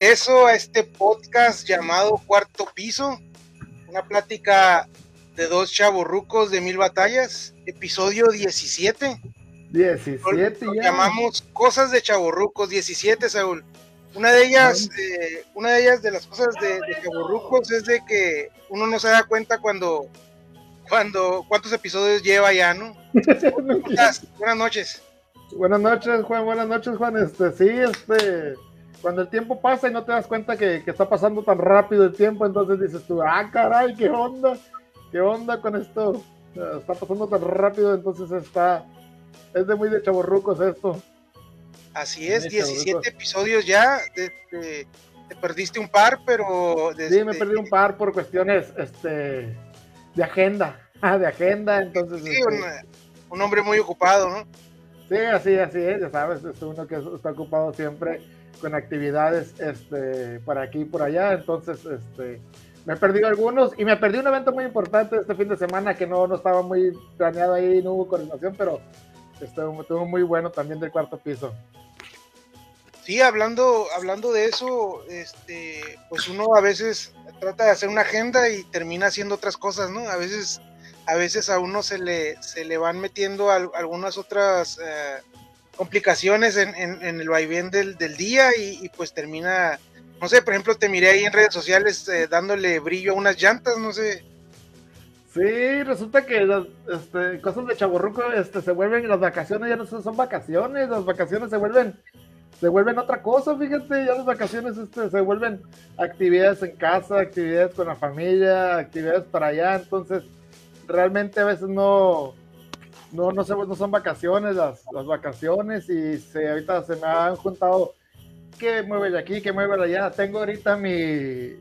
eso a este podcast llamado Cuarto Piso, una plática de dos chavorrucos de mil batallas, episodio 17. 17 ya. llamamos Cosas de Chavorrucos, 17, Saúl. Una de ellas, eh, una de ellas de las cosas de, de chavorrucos es de que uno no se da cuenta cuando, cuando, cuántos episodios lleva ya, ¿no? Buenas noches. Buenas noches, Juan, buenas noches, Juan. Este, sí, este, cuando el tiempo pasa y no te das cuenta que, está pasando tan rápido el tiempo, entonces dices tú, ah, caray, qué onda, qué onda con esto. Está pasando tan rápido, entonces está, es de muy de chaborrucos esto. Así es, 17 episodios ya, te, perdiste un par, pero... sí, me perdí un par por cuestiones este, de agenda, de agenda, entonces... Sí, este un, hombre muy ocupado, ¿no? Sí, así, así es, ya sabes, es uno que está ocupado siempre con actividades este, por aquí y por allá, entonces este, me he perdido algunos y me perdí un evento muy importante este fin de semana que no, no estaba muy planeado ahí, no hubo coordinación, pero estuvo, muy bueno también del cuarto piso. Sí, hablando, hablando de eso, este, pues uno a veces trata de hacer una agenda y termina haciendo otras cosas, ¿no? A veces, a veces a uno se le, se le van metiendo algunas otras eh, complicaciones en, el vaivén del, día y, pues termina, no sé, por ejemplo, te miré ahí en redes sociales eh, dándole brillo a unas llantas, no sé. Sí, resulta que las este, cosas de chaborruco este, se vuelven, las vacaciones ya no son, vacaciones, las vacaciones se vuelven se vuelven otra cosa, fíjate, ya las vacaciones este, se vuelven actividades en casa, actividades con la familia, actividades para allá, entonces realmente a veces no, no, no, no son vacaciones las, las vacaciones y se, ahorita se me han juntado que mueve de aquí, que mueve de allá. Tengo ahorita mi,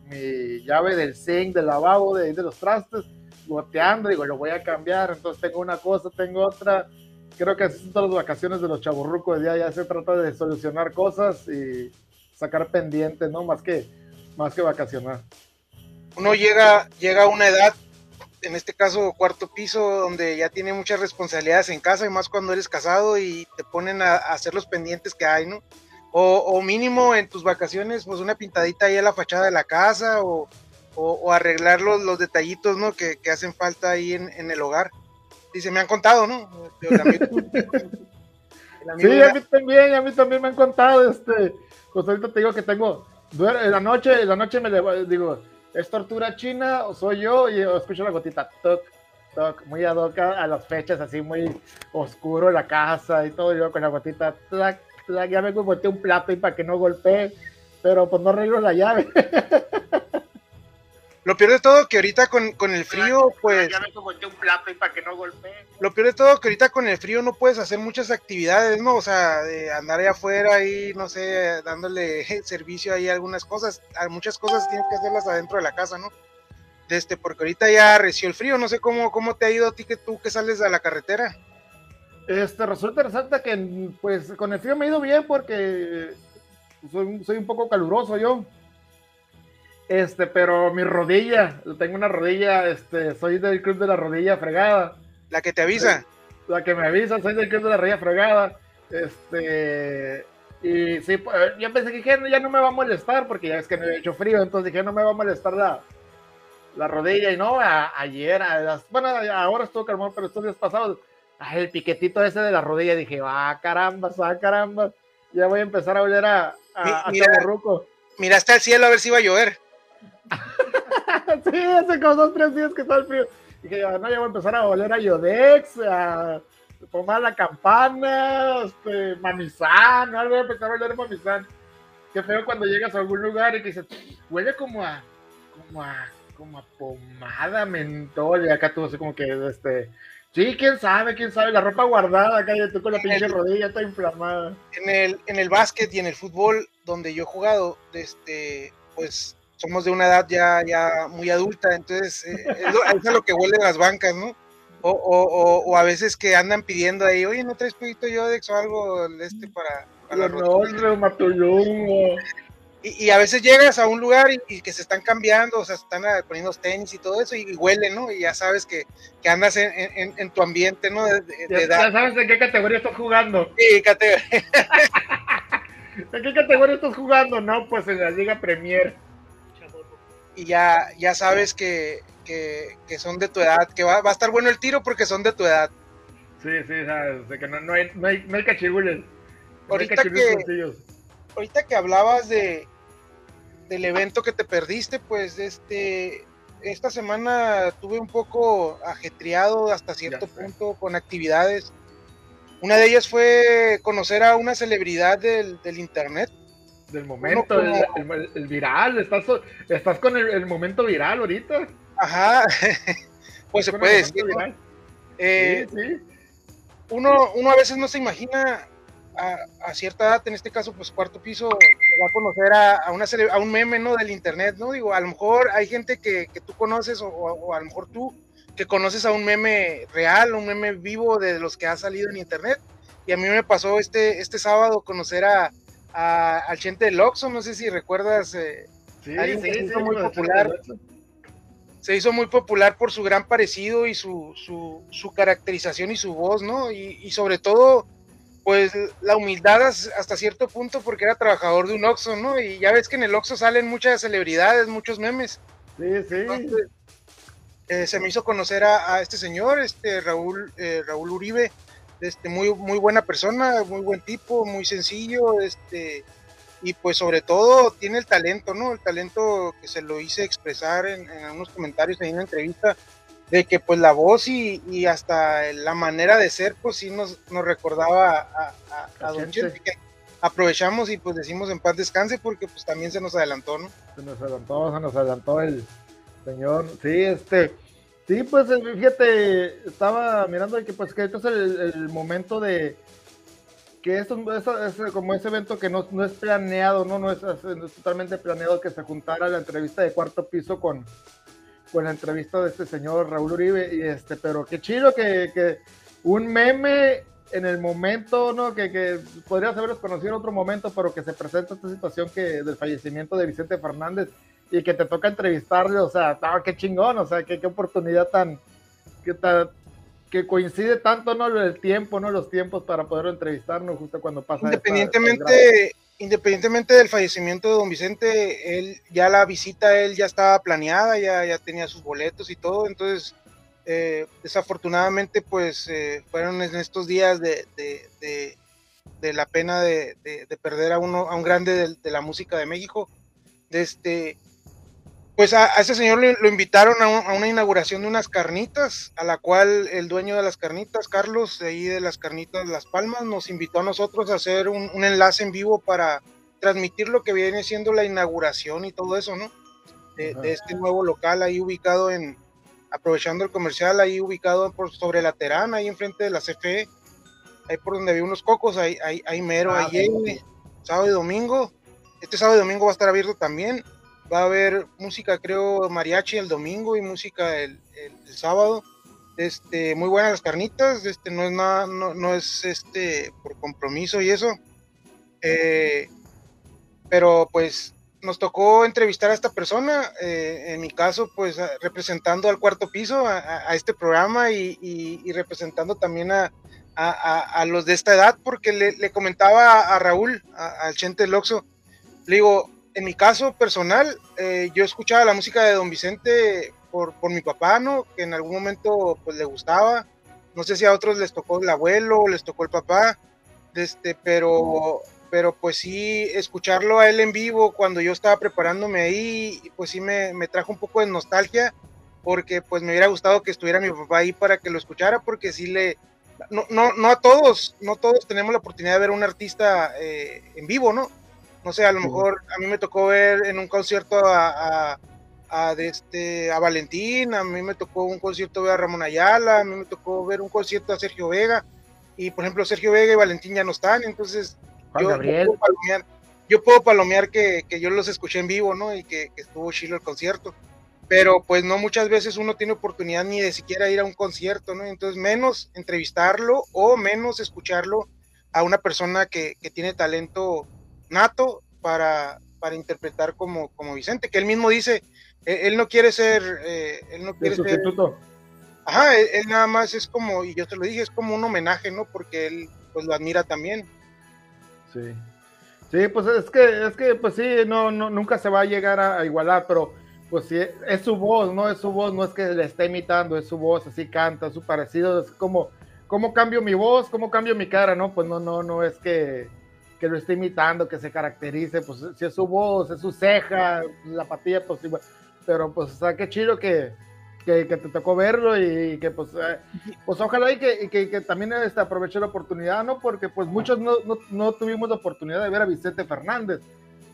mi llave del zinc, del lavabo, de, de los trastes, goteando, digo, lo voy a cambiar. Entonces tengo una cosa, tengo otra. Creo que son todas las vacaciones de los chaburrucos, ya, ya se trata de solucionar cosas y sacar pendientes, ¿no? Más que, más que vacacionar. Uno llega, llega a una edad en este caso cuarto piso, donde ya tiene muchas responsabilidades en casa y más cuando eres casado y te ponen a, hacer los pendientes que hay, ¿no? O, mínimo en tus vacaciones, pues una pintadita ahí a la fachada de la casa o, arreglar los, detallitos, ¿no? Que, hacen falta ahí en, el hogar. Dice, me han contado, ¿no? sí, a mí también, a mí también me han contado, este, pues ahorita te digo que tengo, en la noche, en la noche me digo, ¿Es tortura china o soy yo? Y escucho la gotita, toc, toc, muy ad a las fechas, así muy oscuro la casa y todo. Yo con la gotita, tac, tac, ya me volteé un plato y para que no golpee, pero pues no arreglo la llave. Lo peor de todo que ahorita con, con el frío, pues. Ya me un plato y para que no golpee. Lo peor de todo que ahorita con el frío no puedes hacer muchas actividades, ¿no? O sea, de andar ahí afuera y, no sé, dándole servicio ahí a algunas cosas. muchas cosas tienes que hacerlas adentro de la casa, ¿no? Este, porque ahorita ya reció el frío. No sé cómo, cómo te ha ido a ti que tú que sales a la carretera. Este, resulta, resulta que, pues, con el frío me ha ido bien porque soy, soy un poco caluroso yo. Este, pero mi rodilla, tengo una rodilla, este, soy del club de la rodilla fregada. La que te avisa. La que me avisa, soy del club de la rodilla fregada. Este, y sí, pues, yo pensé que ya no me va a molestar porque ya es que me he hecho frío, entonces dije no me va a molestar la, la rodilla y no, ayer, bueno, ahora estuvo calmón, pero estos días pasados, el piquetito ese de la rodilla, dije, ah, caramba, ah, caramba, ya voy a empezar a volver a, a, Mira, Miraste al cielo a ver si iba a llover. sí, hace como dos tres días que está el frío. Dije, no, ya voy a empezar a oler a Yodex, a tomar la campana, este, mamizán, no, voy a empezar a oler a mamizán. Qué feo cuando llegas a algún lugar y que dices, huele como a, como a, como a pomada, mentol, y acá tú así como que, este, sí, quién sabe, quién sabe, la ropa guardada acá, y tú con la pinche rodilla está inflamada. En el, en el básquet y en el fútbol donde yo he jugado, este, pues somos de una edad ya, ya muy adulta, entonces eh, es, lo, que huelen las bancas, ¿no? O, o, o, a veces que andan pidiendo ahí, oye, ¿no traes poquito Yodex o algo este para, para no, y, y, a veces llegas a un lugar y, que se están cambiando, o sea, están ah, poniendo tenis y todo eso, y, huelen, ¿no? Y ya sabes que, que andas en, en, en, tu ambiente, ¿no? De, ya, ya, sabes en qué categoría estás jugando. Sí, categoría. ¿En qué categoría estás jugando? No, pues en la Liga Premier. Y ya, ya sabes que, que, son de tu edad, que va, va, a estar bueno el tiro porque son de tu edad. Sí, sí, sabes, de que no, no, hay, no, hay, no hay cachirules. ahorita, que, ahorita que hablabas de del evento que te perdiste, pues este esta semana tuve un poco ajetreado hasta cierto punto con actividades. Una de ellas fue conocer a una celebridad del, del internet. Del momento, el, viral, estás, estás con el, momento viral ahorita. Ajá, pues se puede decir. Eh, uno, uno a veces no se imagina a, cierta edad, en este caso, pues cuarto piso, va a conocer a, a, una a un meme, ¿no? Del internet, ¿no? Digo, a lo mejor hay gente que, que tú conoces o, a lo mejor tú que conoces a un meme real, un meme vivo de los que ha salido en internet. Y a mí me pasó este, este sábado conocer a, al Chente del Oxxo, no sé si recuerdas, eh, sí, sí, se hizo muy popular. Se hizo muy popular por su gran parecido y su, su, su caracterización y su voz, ¿no? Y, y, sobre todo, pues la humildad hasta cierto punto porque era trabajador de un Oxxo, ¿no? Y ya ves que en el Oxxo salen muchas celebridades, muchos memes. Sí, sí. Eh, se me hizo conocer a, este señor, este Raúl, eh, Raúl Uribe, este, muy, muy buena persona, muy buen tipo, muy sencillo, este, y pues sobre todo tiene el talento, ¿no? El talento que se lo hice expresar en, en unos comentarios en una entrevista, de que pues la voz y, hasta la manera de ser, pues sí nos, nos recordaba a, a, Don Chente, que aprovechamos y pues decimos en paz descanse porque pues también se nos adelantó, ¿no? Se nos adelantó, se nos adelantó el, señor. Sí, este, sí, pues eh, fíjate, estaba mirando que pues que este es el, momento de que esto es, como ese evento que no, no es planeado, ¿no? No es, totalmente planeado que se juntara la entrevista de cuarto piso con, con la entrevista de este señor Raúl Uribe, y este, pero qué chido que, que un meme en el momento, ¿no? Que, que podrías haberlos conocido en otro momento, pero que se presenta esta situación que del fallecimiento de Vicente Fernández y que te toca entrevistarle, o sea, ah, qué chingón, o sea, qué, qué oportunidad tan que, que coincide tanto, ¿no? El tiempo, ¿no? Los tiempos para poder entrevistarnos justo cuando pasa. Independientemente, independientemente del fallecimiento de don Vicente, él ya la visita, él ya estaba planeada, ya, ya tenía sus boletos y todo, entonces eh, desafortunadamente pues eh, fueron en estos días de, de, de, la pena de, perder a uno, a un grande de, la música de México. De este, pues a, ese señor lo, invitaron a, una inauguración de unas carnitas, a la cual el dueño de las carnitas, Carlos, de ahí de las carnitas Las Palmas, nos invitó a nosotros a hacer un, enlace en vivo para transmitir lo que viene siendo la inauguración y todo eso, ¿no? De, este nuevo local ahí ubicado en, aprovechando el comercial, ahí ubicado por, sobre la Terana, ahí enfrente de la CFE, ahí por donde había unos cocos, ahí, ahí, mero, ah, ahí, sábado y domingo. Este sábado y domingo va a estar abierto también va a haber música, creo, mariachi el domingo y música el, el, sábado. Este, muy buenas las carnitas, este, no es nada, no, no es este por compromiso y eso. Eh, pero pues nos tocó entrevistar a esta persona, eh, en mi caso, pues representando al cuarto piso, a, este programa y, representando también a, a, los de esta edad, porque le, le comentaba a, Raúl, al Chente Loxo, le digo, en mi caso personal, eh, yo escuchaba la música de Don Vicente por, por, mi papá, ¿no? Que en algún momento pues le gustaba. No sé si a otros les tocó el abuelo les tocó el papá, este, pero, pero pues sí, escucharlo a él en vivo cuando yo estaba preparándome ahí, pues sí me, me trajo un poco de nostalgia, porque pues me hubiera gustado que estuviera mi papá ahí para que lo escuchara, porque sí le... No, no, no a todos, no todos tenemos la oportunidad de ver a un artista eh, en vivo, ¿no? No sé, a lo mejor a mí me tocó ver en un concierto a, a, de este, a Valentín, a mí me tocó un concierto ver a Ramón Ayala, a mí me tocó ver un concierto a Sergio Vega, y por ejemplo Sergio Vega y Valentín ya no están, entonces yo, puedo palomear, que, que, yo los escuché en vivo, ¿no? Y que, estuvo chido el concierto. Pero pues no muchas veces uno tiene oportunidad ni de siquiera ir a un concierto, ¿no? Entonces menos entrevistarlo o menos escucharlo a una persona que, que tiene talento nato para, para interpretar como, como Vicente, que él mismo dice, él, no quiere ser, eh, él no quiere ser... Ajá, él, nada más es como, y yo te lo dije, es como un homenaje, ¿no? Porque él pues lo admira también. Sí. Sí, pues es que, es que, pues sí, no, no, nunca se va a llegar a, igualar, pero pues sí, es su voz, no es su voz, no es que le esté imitando, es su voz, así canta, su parecido, es como, ¿cómo cambio mi voz? ¿Cómo cambio mi cara? No, pues no, no, no es que, que lo esté imitando, que se caracterice, pues si es su voz, es su ceja, la patilla, pues igual, pero pues, o sea, qué chido que, que, te tocó verlo y que pues, eh, pues ojalá y que, que, también este, aproveche la oportunidad, ¿no? Porque pues muchos no, no, no, tuvimos la oportunidad de ver a Vicente Fernández,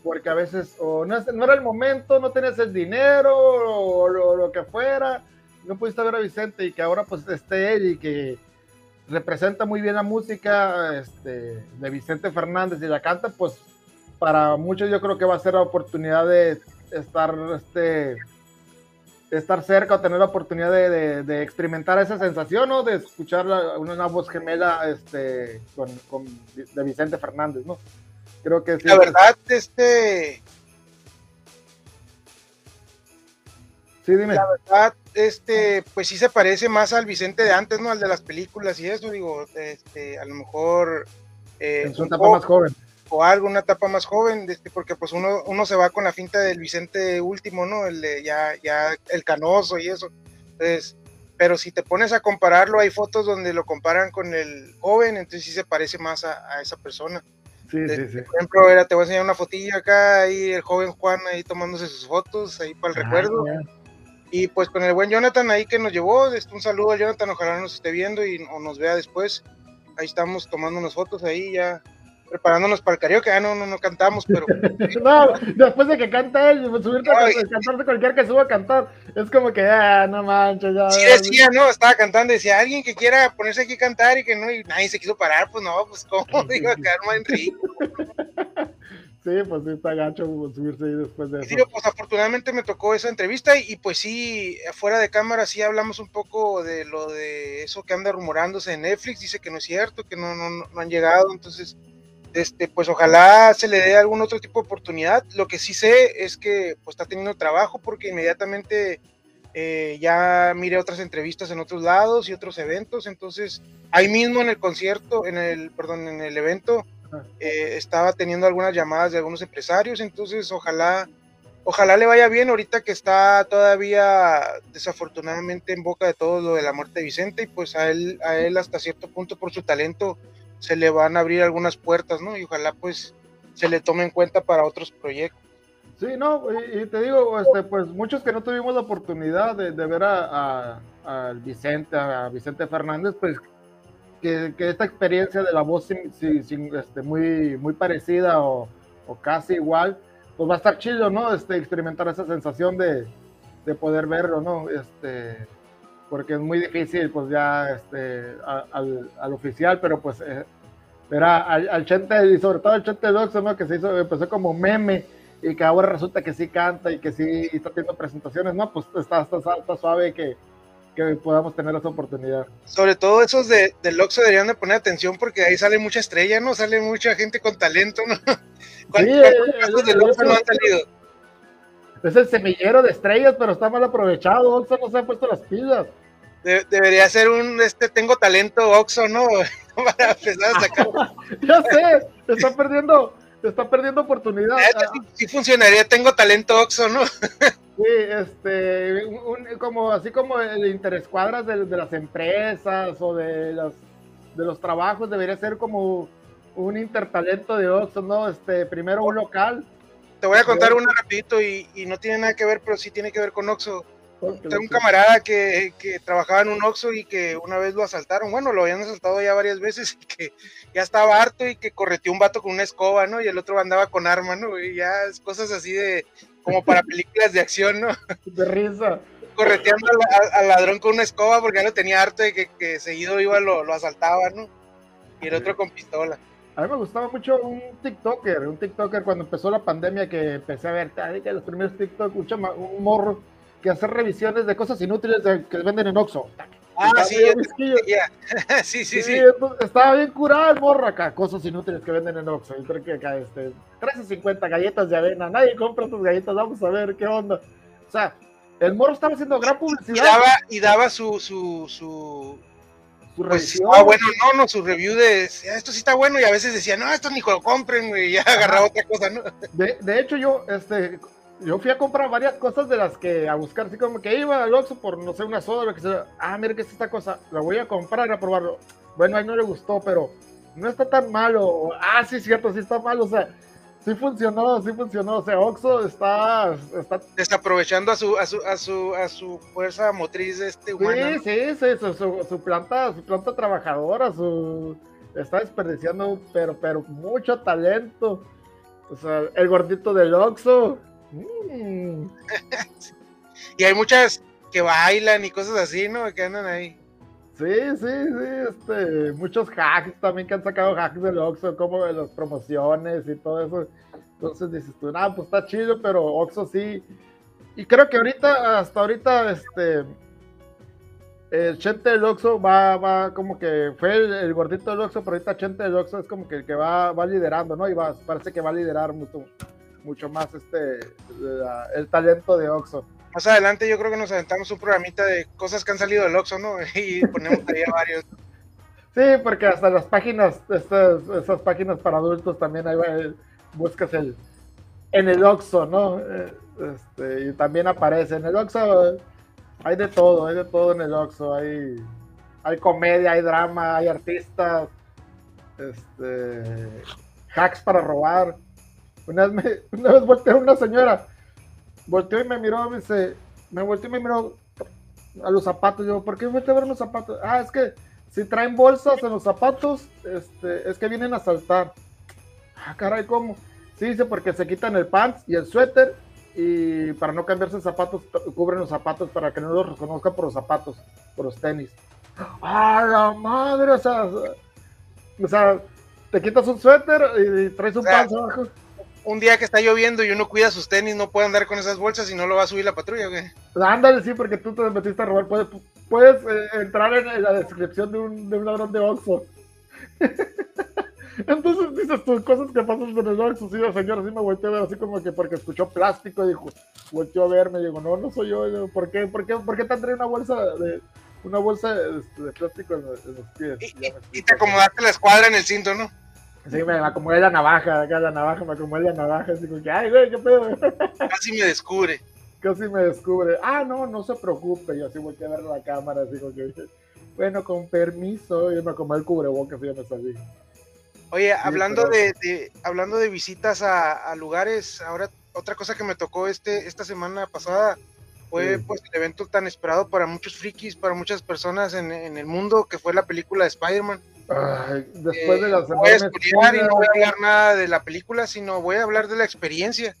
porque a veces o no, no era el momento, no tenías el dinero o, lo, que fuera, no pudiste ver a Vicente y que ahora pues esté él y que representa muy bien la música este, de Vicente Fernández y la canta, pues para muchos yo creo que va a ser la oportunidad de estar este estar cerca o tener la oportunidad de, experimentar esa sensación o de escuchar una, voz gemela este, con, de Vicente Fernández, ¿no? Creo que sí. La verdad, este... Sí, dime. La verdad, este, pues sí se parece más al Vicente de antes, ¿no? Al de las películas y eso, digo, este, a lo mejor... Eh, en su etapa más joven o algo, una etapa más joven, este, porque pues uno, uno se va con la finta del Vicente último, ¿no? El de ya, ya el canoso y eso. Entonces, pero si te pones a compararlo, hay fotos donde lo comparan con el joven, entonces sí se parece más a, esa persona. Sí, sí, sí. Por ejemplo, era, te voy a enseñar una fotilla acá, ahí el joven Juan ahí tomándose sus fotos, ahí para el ah, recuerdo. Y pues con el buen Jonathan ahí que nos llevó, este, un saludo a Jonathan, ojalá nos esté viendo y o nos vea después. Ahí estamos tomando unas fotos ahí ya preparándonos para el karaoke. Ah, no, no, no cantamos, pero. no, después de que canta él, subirte a cantar de cualquier que suba a cantar, es como que, ah, no manches, ya. Sí, decía, no, estaba cantando, decía, alguien que quiera ponerse aquí a cantar y que no, y nadie se quiso parar, pues no, pues cómo, digo, a quedar más en Sí, pues sí, está gacho subirse ahí después de eso. Sí, pues afortunadamente me tocó esa entrevista y, pues sí, fuera de cámara sí hablamos un poco de lo de eso que anda rumorándose en Netflix, dice que no es cierto, que no, no, no han llegado, entonces este, pues ojalá se le dé algún otro tipo de oportunidad. Lo que sí sé es que pues, está teniendo trabajo porque inmediatamente eh, ya miré otras entrevistas en otros lados y otros eventos. Entonces, ahí mismo en el concierto, en el, perdón, en el evento, eh, estaba teniendo algunas llamadas de algunos empresarios. Entonces, ojalá, ojalá le vaya bien ahorita que está todavía desafortunadamente en boca de todo lo de la muerte de Vicente y pues a él, a él hasta cierto punto por su talento se le van a abrir algunas puertas, ¿no? Y ojalá pues se le tome en cuenta para otros proyectos. Sí, no, y, te digo, este, pues muchos que no tuvimos la oportunidad de, ver a, a, Vicente, a Vicente Fernández, pues que, esta experiencia de la voz este, muy, muy parecida o, casi igual, pues va a estar chido, ¿no? Este, experimentar esa sensación de, de poder verlo, ¿no? Este, porque es muy difícil, pues ya este, al, al, oficial, pero pues eh, era al, al, Chente, y sobre todo al Chente Doxo, ¿no? Que se hizo, empezó como meme y que ahora resulta que sí canta y que sí está haciendo presentaciones, ¿no? Pues está, está, está suave que, que podamos tener esa oportunidad. Sobre todo esos de, del Oxxo deberían de poner atención porque ahí sale mucha estrella, ¿no? Sale mucha gente con talento, ¿no? ¿Cuántos sí, casos del Oxxo no han salido? es el semillero de estrellas, pero está mal aprovechado. Oxxo no se ha puesto las pilas. debería ser un, este, tengo talento Oxxo, ¿no? Para empezar a sacar. ya sé, está perdiendo, está perdiendo oportunidad. Sí, funcionaría, tengo talento Oxxo, ¿no? sí, este, como, así como el interescuadras de, de las empresas o de, las, de los trabajos, debería ser como un intertalento de Oxxo, ¿no? Este, primero un local te voy a contar una rapidito y, no tiene nada que ver, pero sí tiene que ver con Oxxo. Tengo un camarada que, trabajaba en un Oxxo y que una vez lo asaltaron. Bueno, lo habían asaltado ya varias veces y que ya estaba harto y que correteó un vato con una escoba, ¿no? Y el otro andaba con arma, ¿no? Y ya es cosas así de como para películas de acción, ¿no? De risa. Correteando al, ladrón con una escoba porque ya lo tenía harto de que, seguido iba, lo, lo asaltaba, ¿no? Y el otro con pistola. A mí me gustaba mucho un TikToker, un TikToker cuando empezó la pandemia que empecé a ver, que los primeros TikTok, un morro que hace revisiones de cosas inútiles que venden en Oxxo. Ah, sí, sí, sí, sí, Estaba bien curado el morro acá, cosas inútiles que venden en Oxxo. Yo creo que acá, este, 13.50 galletas de avena, nadie compra estas galletas, vamos a ver qué onda. O sea, el morro estaba haciendo gran publicidad. Y daba, y daba su, su, su pues ah, bueno, no, no, su review de esto sí está bueno y a veces decía, no, esto ni lo compren, y ya agarraba otra cosa, ¿no? De, de hecho, yo, este, yo fui a comprar varias cosas de las que a buscar, así como que iba al Oxxo por, no sé, una soda, lo que sea. Ah, mire que es esta cosa, la voy a comprar a probarlo. Bueno, a él no le gustó, pero no está tan malo. Ah, sí, cierto, sí está malo, o sea, sí funcionó, sí funcionó. O sea, Oxxo está, está... Desaprovechando a su, a su, a su, a su fuerza motriz este humano. Sí, sí, sí, su, su, planta, su planta trabajadora, su... Está desperdiciando, pero, pero mucho talento. O sea, el gordito del Oxxo Mm. y hay muchas que bailan y cosas así, ¿no? Que andan ahí. Sí, sí, sí, este, muchos hacks también que han sacado hacks del Oxxo, como de las promociones y todo eso. Entonces dices tú, nada, pues está chido, pero Oxxo sí. Y creo que ahorita, hasta ahorita, este, el Chente del Oxxo va, va como que fue el, gordito del Oxxo, pero ahorita Chente del Oxxo es como que el que va, va liderando, ¿no? Y va, parece que va a liderar mucho, mucho más este el talento de Oxxo. Más adelante yo creo que nos aventamos un programita de cosas que han salido del Oxxo, ¿no? Y ponemos ahí a varios. Sí, porque hasta las páginas, estas, esas páginas para adultos también ahí eh, buscas el en el Oxxo, ¿no? Eh, este, y también aparece en el Oxxo hay de todo, hay de todo en el Oxxo, hay hay comedia, hay drama, hay artistas, este hacks para robar. Una vez, me, una vez volteé a una señora, volteó y me miró, me dice, me volteó y me miró a los zapatos. Yo, ¿por qué volteé a ver los zapatos? Ah, es que si traen bolsas en los zapatos, este, es que vienen a saltar. Ah, caray, ¿cómo? Sí, dice, porque se quitan el pants y el suéter y para no cambiarse zapatos, cubren los zapatos para que no los reconozcan por los zapatos, por los tenis. ¡Ah, la madre! O sea, o sea te quitas un suéter y traes un pants abajo un día que está lloviendo y uno cuida sus tenis, no puede andar con esas bolsas y no lo va a subir la patrulla, güey. Ándale, sí, porque tú te metiste a robar. Puedes, puedes eh, entrar en, la descripción de un, de un ladrón de Oxford. Entonces dices tú, cosas que pasan en el Oxxo, sí, señor, así me volteó a ver, así como que porque escuchó plástico, y dijo, volteó a verme, digo, no, no soy yo, ¿por qué, por qué, por qué te trae una bolsa de, una bolsa de, plástico en, los pies? Y, y, te acomodaste la escuadra en el cinto, ¿no? Sí, me acomodé la navaja, acá la navaja, me acomodé la navaja, así como que, ay, güey, qué pedo. Casi me descubre. Casi me descubre. Ah, no, no se preocupe. Yo así voy a ver la cámara, así como que, bueno, con permiso, yo me acomodé el cubrebocas y ya me salí. Oye, hablando de, hablando de visitas a, lugares, ahora otra cosa que me tocó este, esta semana pasada fue pues el evento tan esperado para muchos frikis, para muchas personas en, en el mundo, que fue la película de Spider-Man después de las no voy a y no voy a hablar nada de la película, sino voy a hablar de la experiencia.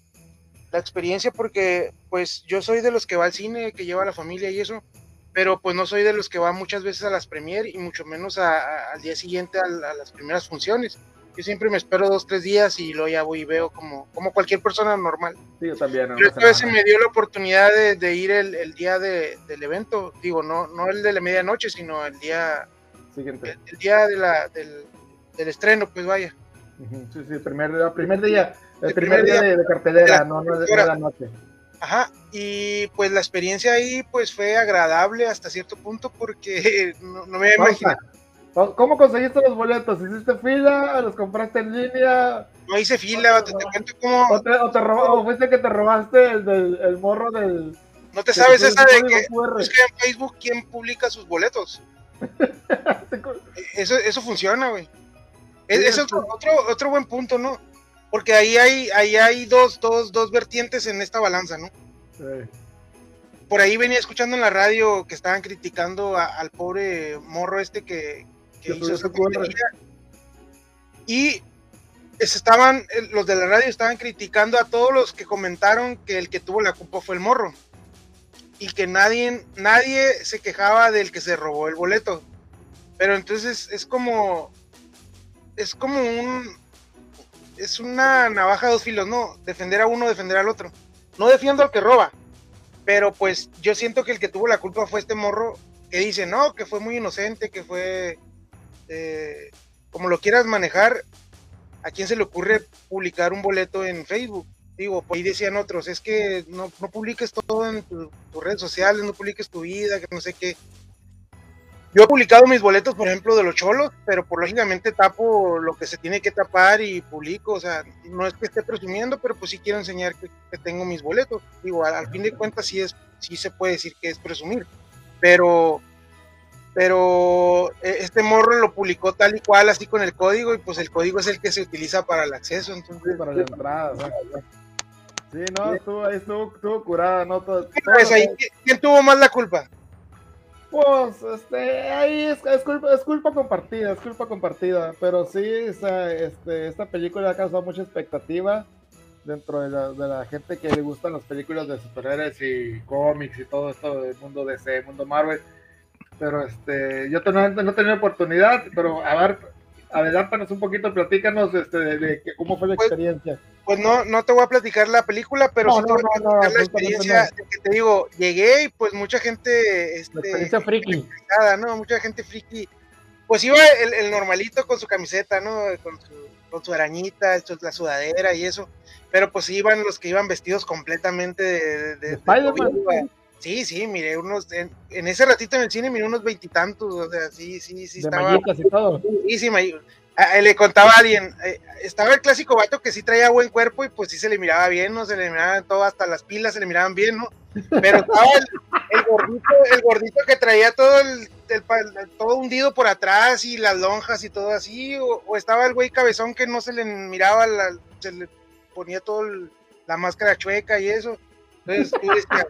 La experiencia porque pues yo soy de los que va al cine, que lleva a la familia y eso, pero pues no soy de los que va muchas veces a las premier y mucho menos al día siguiente a, las primeras funciones. Yo siempre me espero dos, tres días y luego ya voy y veo como, como cualquier persona normal. Sí, yo también. pero esta vez se me dio la oportunidad de, ir el, día del evento, digo, no, no el de la medianoche, sino el día el, día de la, del, del, estreno, pues vaya. Sí, sí, el primer, el primer día, el, primer, día, de, cartelera, no, no de, la noche. Ajá, y pues la experiencia ahí pues fue agradable hasta cierto punto porque no, me imaginado. ¿Cómo conseguiste los boletos? ¿Hiciste fila? ¿Los compraste en línea? No hice fila, te, cuento cómo... ¿O, te, o, te o fuiste que te robaste el, del, el morro del... ¿No te sabes esa de que, es que en Facebook quién publica sus boletos? eso, eso funciona, güey. Eso es otro, otro buen punto, ¿no? Porque ahí hay, ahí hay dos, dos, dos vertientes en esta balanza, ¿no? Por ahí venía escuchando en la radio que estaban criticando al pobre morro este que, hizo esa Y estaban, los de la radio estaban criticando a todos los que comentaron que el que tuvo la culpa fue el morro y que nadie, nadie se quejaba del que se robó el boleto. Pero entonces es como, es como un, es una navaja de dos filos, ¿no? Defender a uno, defender al otro. No defiendo al que roba, pero pues yo siento que el que tuvo la culpa fue este morro que dice, no, que fue muy inocente, que fue, eh, como lo quieras manejar, ¿a quién se le ocurre publicar un boleto en Facebook? digo, ahí decían otros, es que no, publiques todo en tus redes sociales, no publiques tu vida, que no sé qué. Yo he publicado mis boletos, por ejemplo, de los cholos, pero por lógicamente tapo lo que se tiene que tapar y publico. O sea, no es que esté presumiendo, pero pues sí quiero enseñar que, tengo mis boletos. Digo, al, fin de cuentas sí, es, sí se puede decir que es presumir. Pero, pero e, este morro lo publicó tal y cual, así con el código, y pues el código es el que se utiliza para el acceso. Entonces, para la entrada. Sí, no, estuvo, ahí estuvo, estuvo curada, ¿no? Todo, ¿Quién tuvo más la culpa? Este, ahí es, es, culpa, es culpa compartida, es culpa compartida, pero sí, este, esta película ha causado mucha expectativa dentro de la, de la, gente que le gustan las películas de superhéroes y cómics y todo esto del mundo DC, mundo Marvel. Pero este, yo no, no he tenido oportunidad, pero a ver, adelántanos un poquito, platícanos este, de, cómo fue la pues, experiencia. Pues no, no te voy a platicar la película, pero sí te voy a platicar la experiencia de que te digo, llegué y pues mucha gente... Este, experiencia friki. ¿no? Mucha gente friki. Pues iba el, normalito con su camiseta, ¿no? Con su, con su arañita, la sudadera y eso. Pero pues iban los que iban vestidos completamente de... de, de Sí, sí, miré unos, en, ese ratito en el cine miré unos veintitantos, o sea, sí, sí, sí, estaba. Y todo. Sí, sí, le contaba a alguien, eh, estaba el clásico vato que sí traía buen cuerpo y pues sí se le miraba bien, ¿no? Se le miraban todo, hasta las pilas se le miraban bien, ¿no? Pero estaba el, gordito, el gordito que traía todo el, todo hundido por atrás y las lonjas y todo así, o, estaba el güey cabezón que no se le miraba, la, se le ponía todo la máscara chueca y eso. Entonces, tú decías,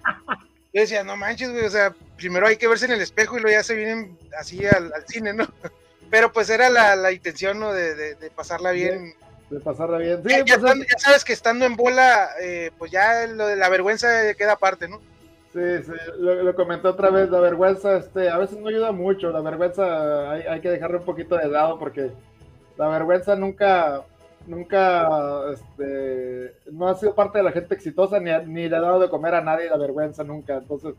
yo decía, no manches, güey, o sea, primero hay que verse en el espejo y luego ya se vienen así al, cine, ¿no? Pero pues era la, intención, ¿no? De, pasarla bien. De pasarla bien. Sí, ya, pues, ya, sabes que estando en bola, eh, pues ya lo de la vergüenza queda aparte, ¿no? Sí, sí, lo, lo, comenté otra vez, la vergüenza, este, a veces no ayuda mucho, la vergüenza hay, hay que dejarle un poquito de lado porque la vergüenza nunca, nunca este, no ha sido parte de la gente exitosa ni, ni le ha dado de comer a nadie la vergüenza nunca. Entonces,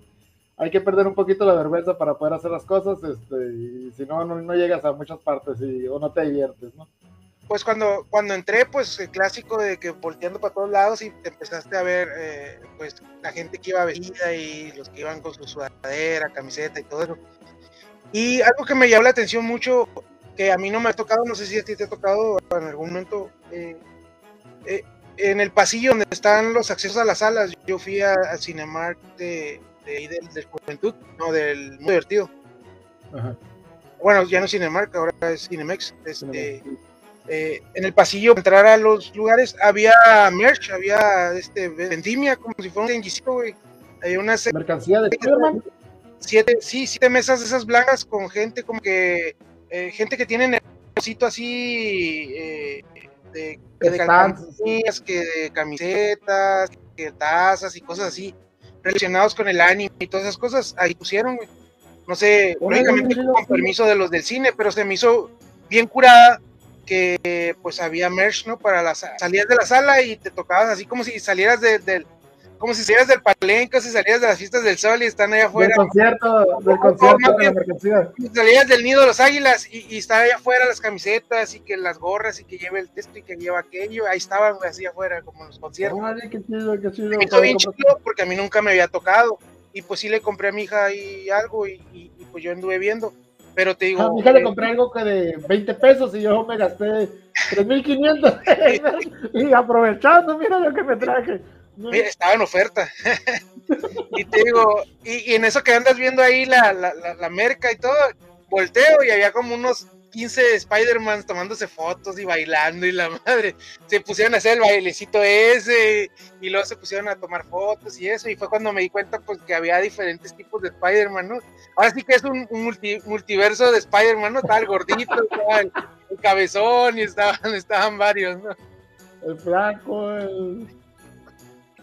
hay que perder un poquito la vergüenza para poder hacer las cosas, este, y si no, no, llegas a muchas partes y, o no te diviertes, ¿no? Pues cuando, cuando entré, pues el clásico de que volteando para todos lados y te empezaste a ver, eh, pues la gente que iba vestida y los que iban con su sudadera, camiseta y todo eso. Y algo que me llamó la atención mucho que a mí no me ha tocado, no sé si a ti te ha tocado en algún momento, eh, eh, en el pasillo donde están los accesos a las salas, yo fui al Cinemark de, de, de, Juventud, no, del muy divertido. Bueno, ya no es Cinemark, ahora es Cinemex. Este, eh, en el pasillo, entrar a los lugares, había merch, había este, vendimia, como si fuera un tenguicito, güey. Había una mercancía de siete, sí, siete mesas de esas blancas con gente como que eh, gente que tiene negocito así eh, de, de que de camisetas, que tazas y cosas así, relacionados con el anime y todas esas cosas, ahí pusieron, No sé, lógicamente con permiso de los del cine, pero se me hizo bien curada que pues había merch, ¿no? Para las salidas de la sala y te tocabas así como si salieras de, del como si salieras del palenque, si salías de las fiestas del sol y están allá afuera. Del concierto, del concierto de la mercancía. Salías del nido de los águilas y, y estaba allá afuera las camisetas y que las gorras y que lleva el texto y que lleva aquello, ahí estaban así afuera como en los conciertos. Ay, qué chido, qué chido. Me bien chido porque a mí nunca me había tocado y pues sí le compré a mi hija ahí algo y, y, pues yo anduve viendo. Pero te digo. A mi hija le compré algo que de 20 pesos y yo me gasté 3.500. y aprovechando, mira lo que me traje estaba en oferta. y te digo, y, en eso que andas viendo ahí la, la, la, merca y todo, volteo y había como unos 15 Spider-Man tomándose fotos y bailando y la madre. Se pusieron a hacer el bailecito ese y luego se pusieron a tomar fotos y eso. Y fue cuando me di cuenta pues que había diferentes tipos de Spider-Man, ¿no? Ahora sí que es un, multiverso de Spider-Man, ¿no? Estaba el gordito, el, cabezón y estaban, estaban varios, ¿no? El flaco, el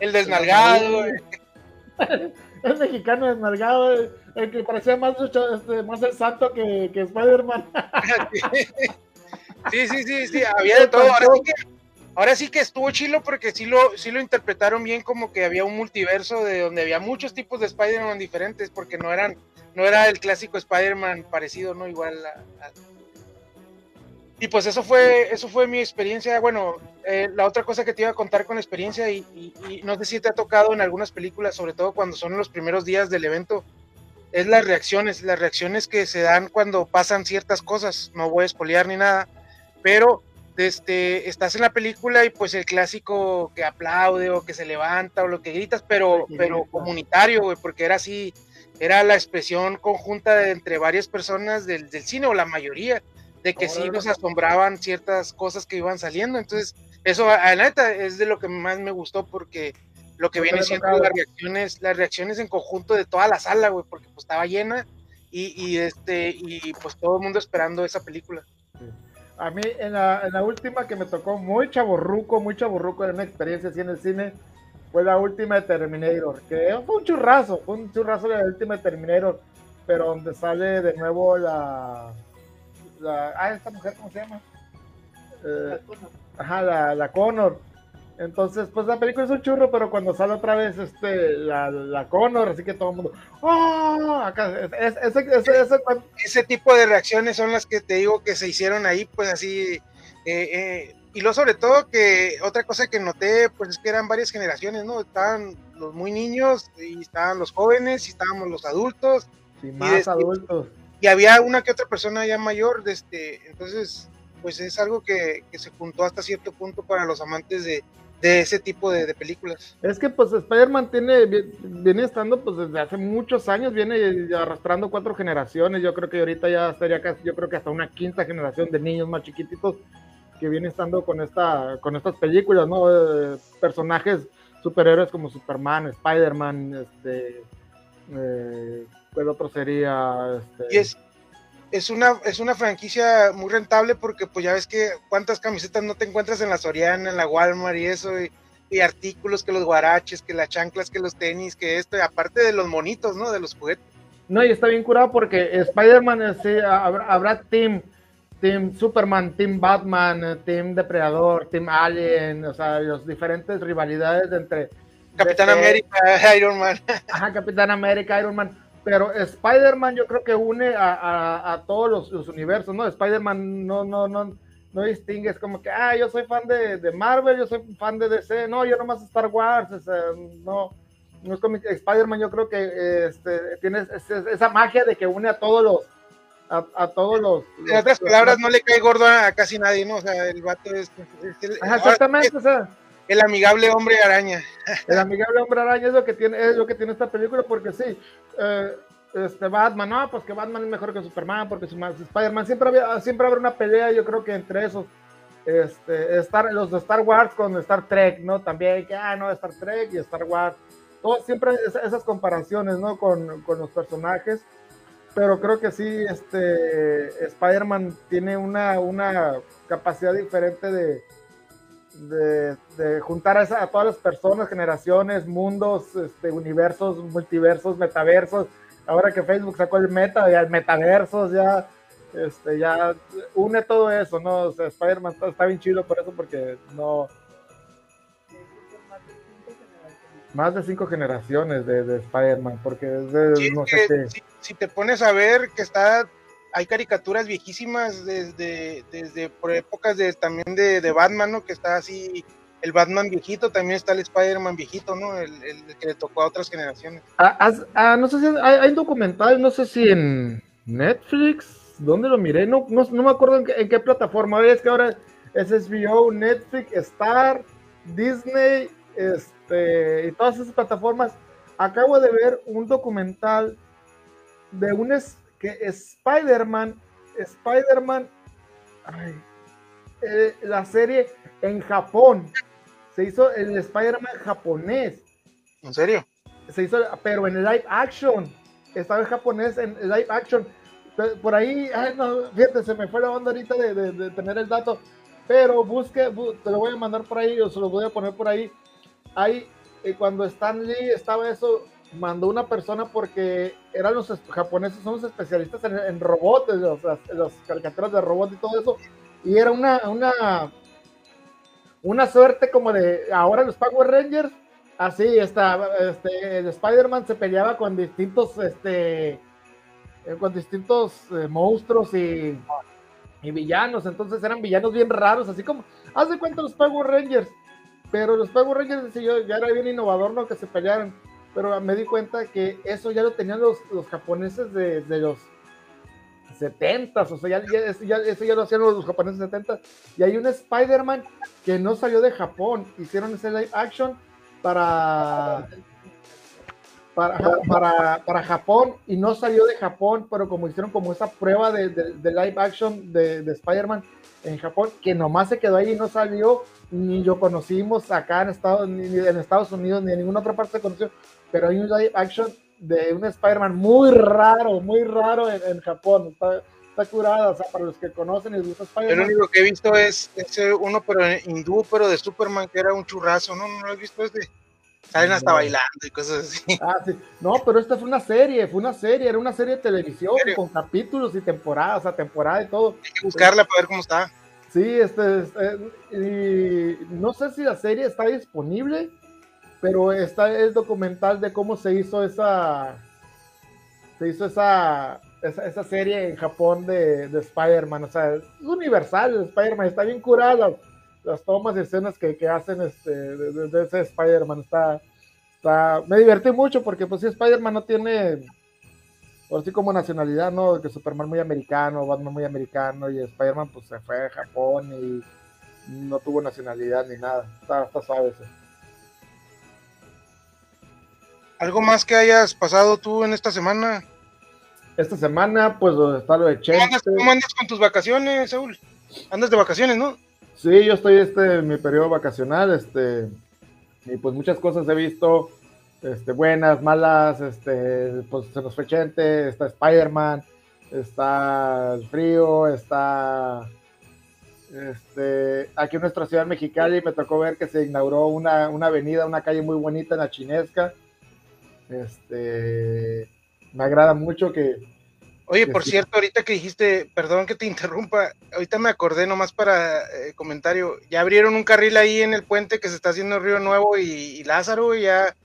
el desnalgado, El mexicano desnalgado, el que parecía más, este, más el santo que, que Spider-Man. sí, sí, sí, sí, había de todo. Ahora sí, que, estuvo chilo porque sí lo, sí lo interpretaron bien como que había un multiverso de donde había muchos tipos de Spider-Man diferentes porque no eran, no era el clásico Spider-Man parecido, ¿no? Igual a y pues eso fue, eso fue mi experiencia. Bueno, eh, la otra cosa que te iba a contar con experiencia, y, no sé si te ha tocado en algunas películas, sobre todo cuando son los primeros días del evento, es las reacciones, las reacciones que se dan cuando pasan ciertas cosas. No voy a espolear ni nada, pero este, estás en la película y pues el clásico que aplaude o que se levanta o lo que gritas, pero, pero comunitario, güey, porque era así, era la expresión conjunta de, entre varias personas del, del, cine o la mayoría, de que sí nos asombraban ciertas cosas que iban saliendo. Entonces, eso, a la neta, es de lo que más me gustó porque lo que viene siendo las reacciones, las reacciones en conjunto de toda la sala, güey, porque pues estaba llena y, y este, y pues todo el mundo esperando esa película. A mí, en la, en la última que me tocó muy chaborruco, muy chaborruco, era una experiencia así en el cine, fue la última de Terminator, que fue un churrazo, fue un churrazo de la última de Terminator, pero donde sale de nuevo la. La ah, esta mujer, ¿cómo se llama? Eh, ajá, la, la Connor entonces, pues la película es un churro, pero cuando sale otra vez este, la, la Connor, así que todo el mundo, ¡oh! Acá, ese, tipo de reacciones son las que te digo que se hicieron ahí, pues así. Eh, eh, y lo sobre todo que otra cosa que noté, pues es que eran varias generaciones, ¿no? Estaban los muy niños, y estaban los jóvenes, y estábamos los adultos. y más adultos. Y había una que otra persona ya mayor, de este, entonces, pues es algo que, se juntó hasta cierto punto para los amantes de, de ese tipo de, películas. Es que pues Spider-Man tiene, viene estando pues desde hace muchos años, viene arrastrando cuatro generaciones, yo creo que ahorita ya estaría casi, yo creo que hasta una quinta generación de niños más chiquititos que viene estando con esta, con estas películas, ¿no? Eh, personajes superhéroes como Superman, Spider-Man, este, eh, el otro sería? Este... Y es, es una, es una franquicia muy rentable porque pues ya ves que cuántas camisetas no te encuentras en la Soriana, en la Walmart y eso, y, artículos que los guaraches, que las chanclas, que los tenis, que esto, y aparte de los monitos, ¿no? De los juguetes. No, y está bien curado porque Spider-Man, sí, habrá, habrá, Team, Team Superman, Team Batman, Team Depredador, Team Alien, o sea, las diferentes rivalidades entre... Capitán América, Iron Man. Ajá, Capitán América, Iron Man pero Spider-Man yo creo que une a, todos los, universos, ¿no? Spider-Man no, no, no, no distingue, es como que, ah, yo soy fan de, Marvel, yo soy fan de DC, no, yo nomás Star Wars, no, no es como Spider-Man, yo creo que este, tiene esa magia de que une a todos los, a, todos los... En otras palabras, no le cae gordo a casi nadie, ¿no? O sea, el vato es... exactamente, o sea el amigable hombre araña. El amigable hombre araña es lo que tiene, es lo que tiene esta película, porque sí, eh, este Batman, no, pues que Batman es mejor que Superman, porque Spider-Man siempre había, siempre habrá una pelea, yo creo que entre esos. Este, Star, los de Star Wars con Star Trek, ¿no? También, que, ah, no, Star Trek y Star Wars. Todo, siempre esas comparaciones, ¿no? Con, con los personajes. Pero creo que sí, este, Spider-Man tiene una, una capacidad diferente de, de, juntar a, todas las personas, generaciones, mundos, este, universos, multiversos, metaversos. Ahora que Facebook sacó el meta, ya el metaversos, ya, este, ya une todo eso, ¿no? O sea, Spider-Man está, bien chido por eso, porque no. Más de cinco generaciones de, de Spider-Man, porque no sé si, si te pones a ver que está hay caricaturas viejísimas desde, desde por épocas de, también de, Batman, ¿no? Que está así, el Batman viejito, también está el Spider-Man viejito, ¿no? El, que le tocó a otras generaciones. Ah, ah, no sé si hay, un documental, no sé si en Netflix, ¿dónde lo miré? No, no, me acuerdo en qué, plataforma, es que ahora es HBO, Netflix, Star, Disney, este, y todas esas plataformas. Acabo de ver un documental de un que Spider-Man, Spider-Man, eh, la serie en Japón, se hizo el Spider-Man japonés. ¿En serio? Se hizo, pero en live action, estaba en japonés en live action. Por ahí, fíjate, se me fue la onda ahorita de, tener el dato, pero busque, te lo voy a mandar por ahí, o se lo voy a poner por ahí. Ahí, eh, cuando Stan Lee estaba eso, mandó una persona porque eran los japoneses, son los especialistas en, robots, los, los caricaturas de robots y todo eso, y era una, una, una suerte como de ahora los Power Rangers, así está, este, Spider-Man se peleaba con distintos, este, eh, con distintos eh, monstruos y, y, villanos, entonces eran villanos bien raros, así como, haz de cuenta los Power Rangers, pero los Power Rangers ya era bien innovador, ¿no? Que se pelearan pero me di cuenta que eso ya lo tenían los, los japoneses de, de los 70 o sea, ya, eso ya lo hacían los japoneses 70 y hay un Spider-Man que no salió de Japón, hicieron ese live action para para, para, para, Japón y no salió de Japón, pero como hicieron como esa prueba de, de, live action de, de Spider-Man en Japón, que nomás se quedó ahí y no salió, ni lo conocimos acá en Estados, ni en Estados Unidos, ni en ninguna otra parte se conoció, pero hay un live action de un Spider-Man muy raro, muy raro en, Japón, está, está curada, o sea, para los que conocen y les gusta Spider-Man. Lo único que he visto es ese uno, pero hindú, pero de Superman, que era un churrazo, ¿no? No lo he visto ese Salen hasta bailando y cosas así. Ah, sí. No, pero esta fue una serie, fue una serie, era una serie de televisión con capítulos y temporadas, o sea, temporada y todo. Hay que buscarla para ver cómo está. Sí, este, este y no sé si la serie está disponible, pero está el documental de cómo se hizo esa, se hizo esa, esa, serie en Japón de, de Spider-Man, o sea, es universal, Spider-Man está bien curada las tomas y escenas que, que hacen este, de, ese Spider-Man. Está, está, me divertí mucho porque pues si Spider-Man no tiene, por sí como nacionalidad, ¿no? Que Superman muy americano, Batman muy americano y Spider-Man pues se fue a Japón y no tuvo nacionalidad ni nada. Está, está suave eso. ¿Algo más que hayas pasado tú en esta semana? Esta semana, pues está lo de Chen. ¿Cómo andas con tus vacaciones, Saúl? Andas de vacaciones, ¿no? Sí, yo estoy este, en mi periodo vacacional, este, y pues muchas cosas he visto, este, buenas, malas, este, pues se nos fue Chente, está Spider-Man, está el frío, está, este, aquí en nuestra ciudad mexicana y me tocó ver que se inauguró una, una avenida, una calle muy bonita en la Chinesca, este, me agrada mucho que, Oye, por cierto, ahorita que dijiste, perdón que te interrumpa, ahorita me acordé nomás para eh, comentario, ya abrieron un carril ahí en el puente que se está haciendo Río Nuevo y, Lázaro, y ya,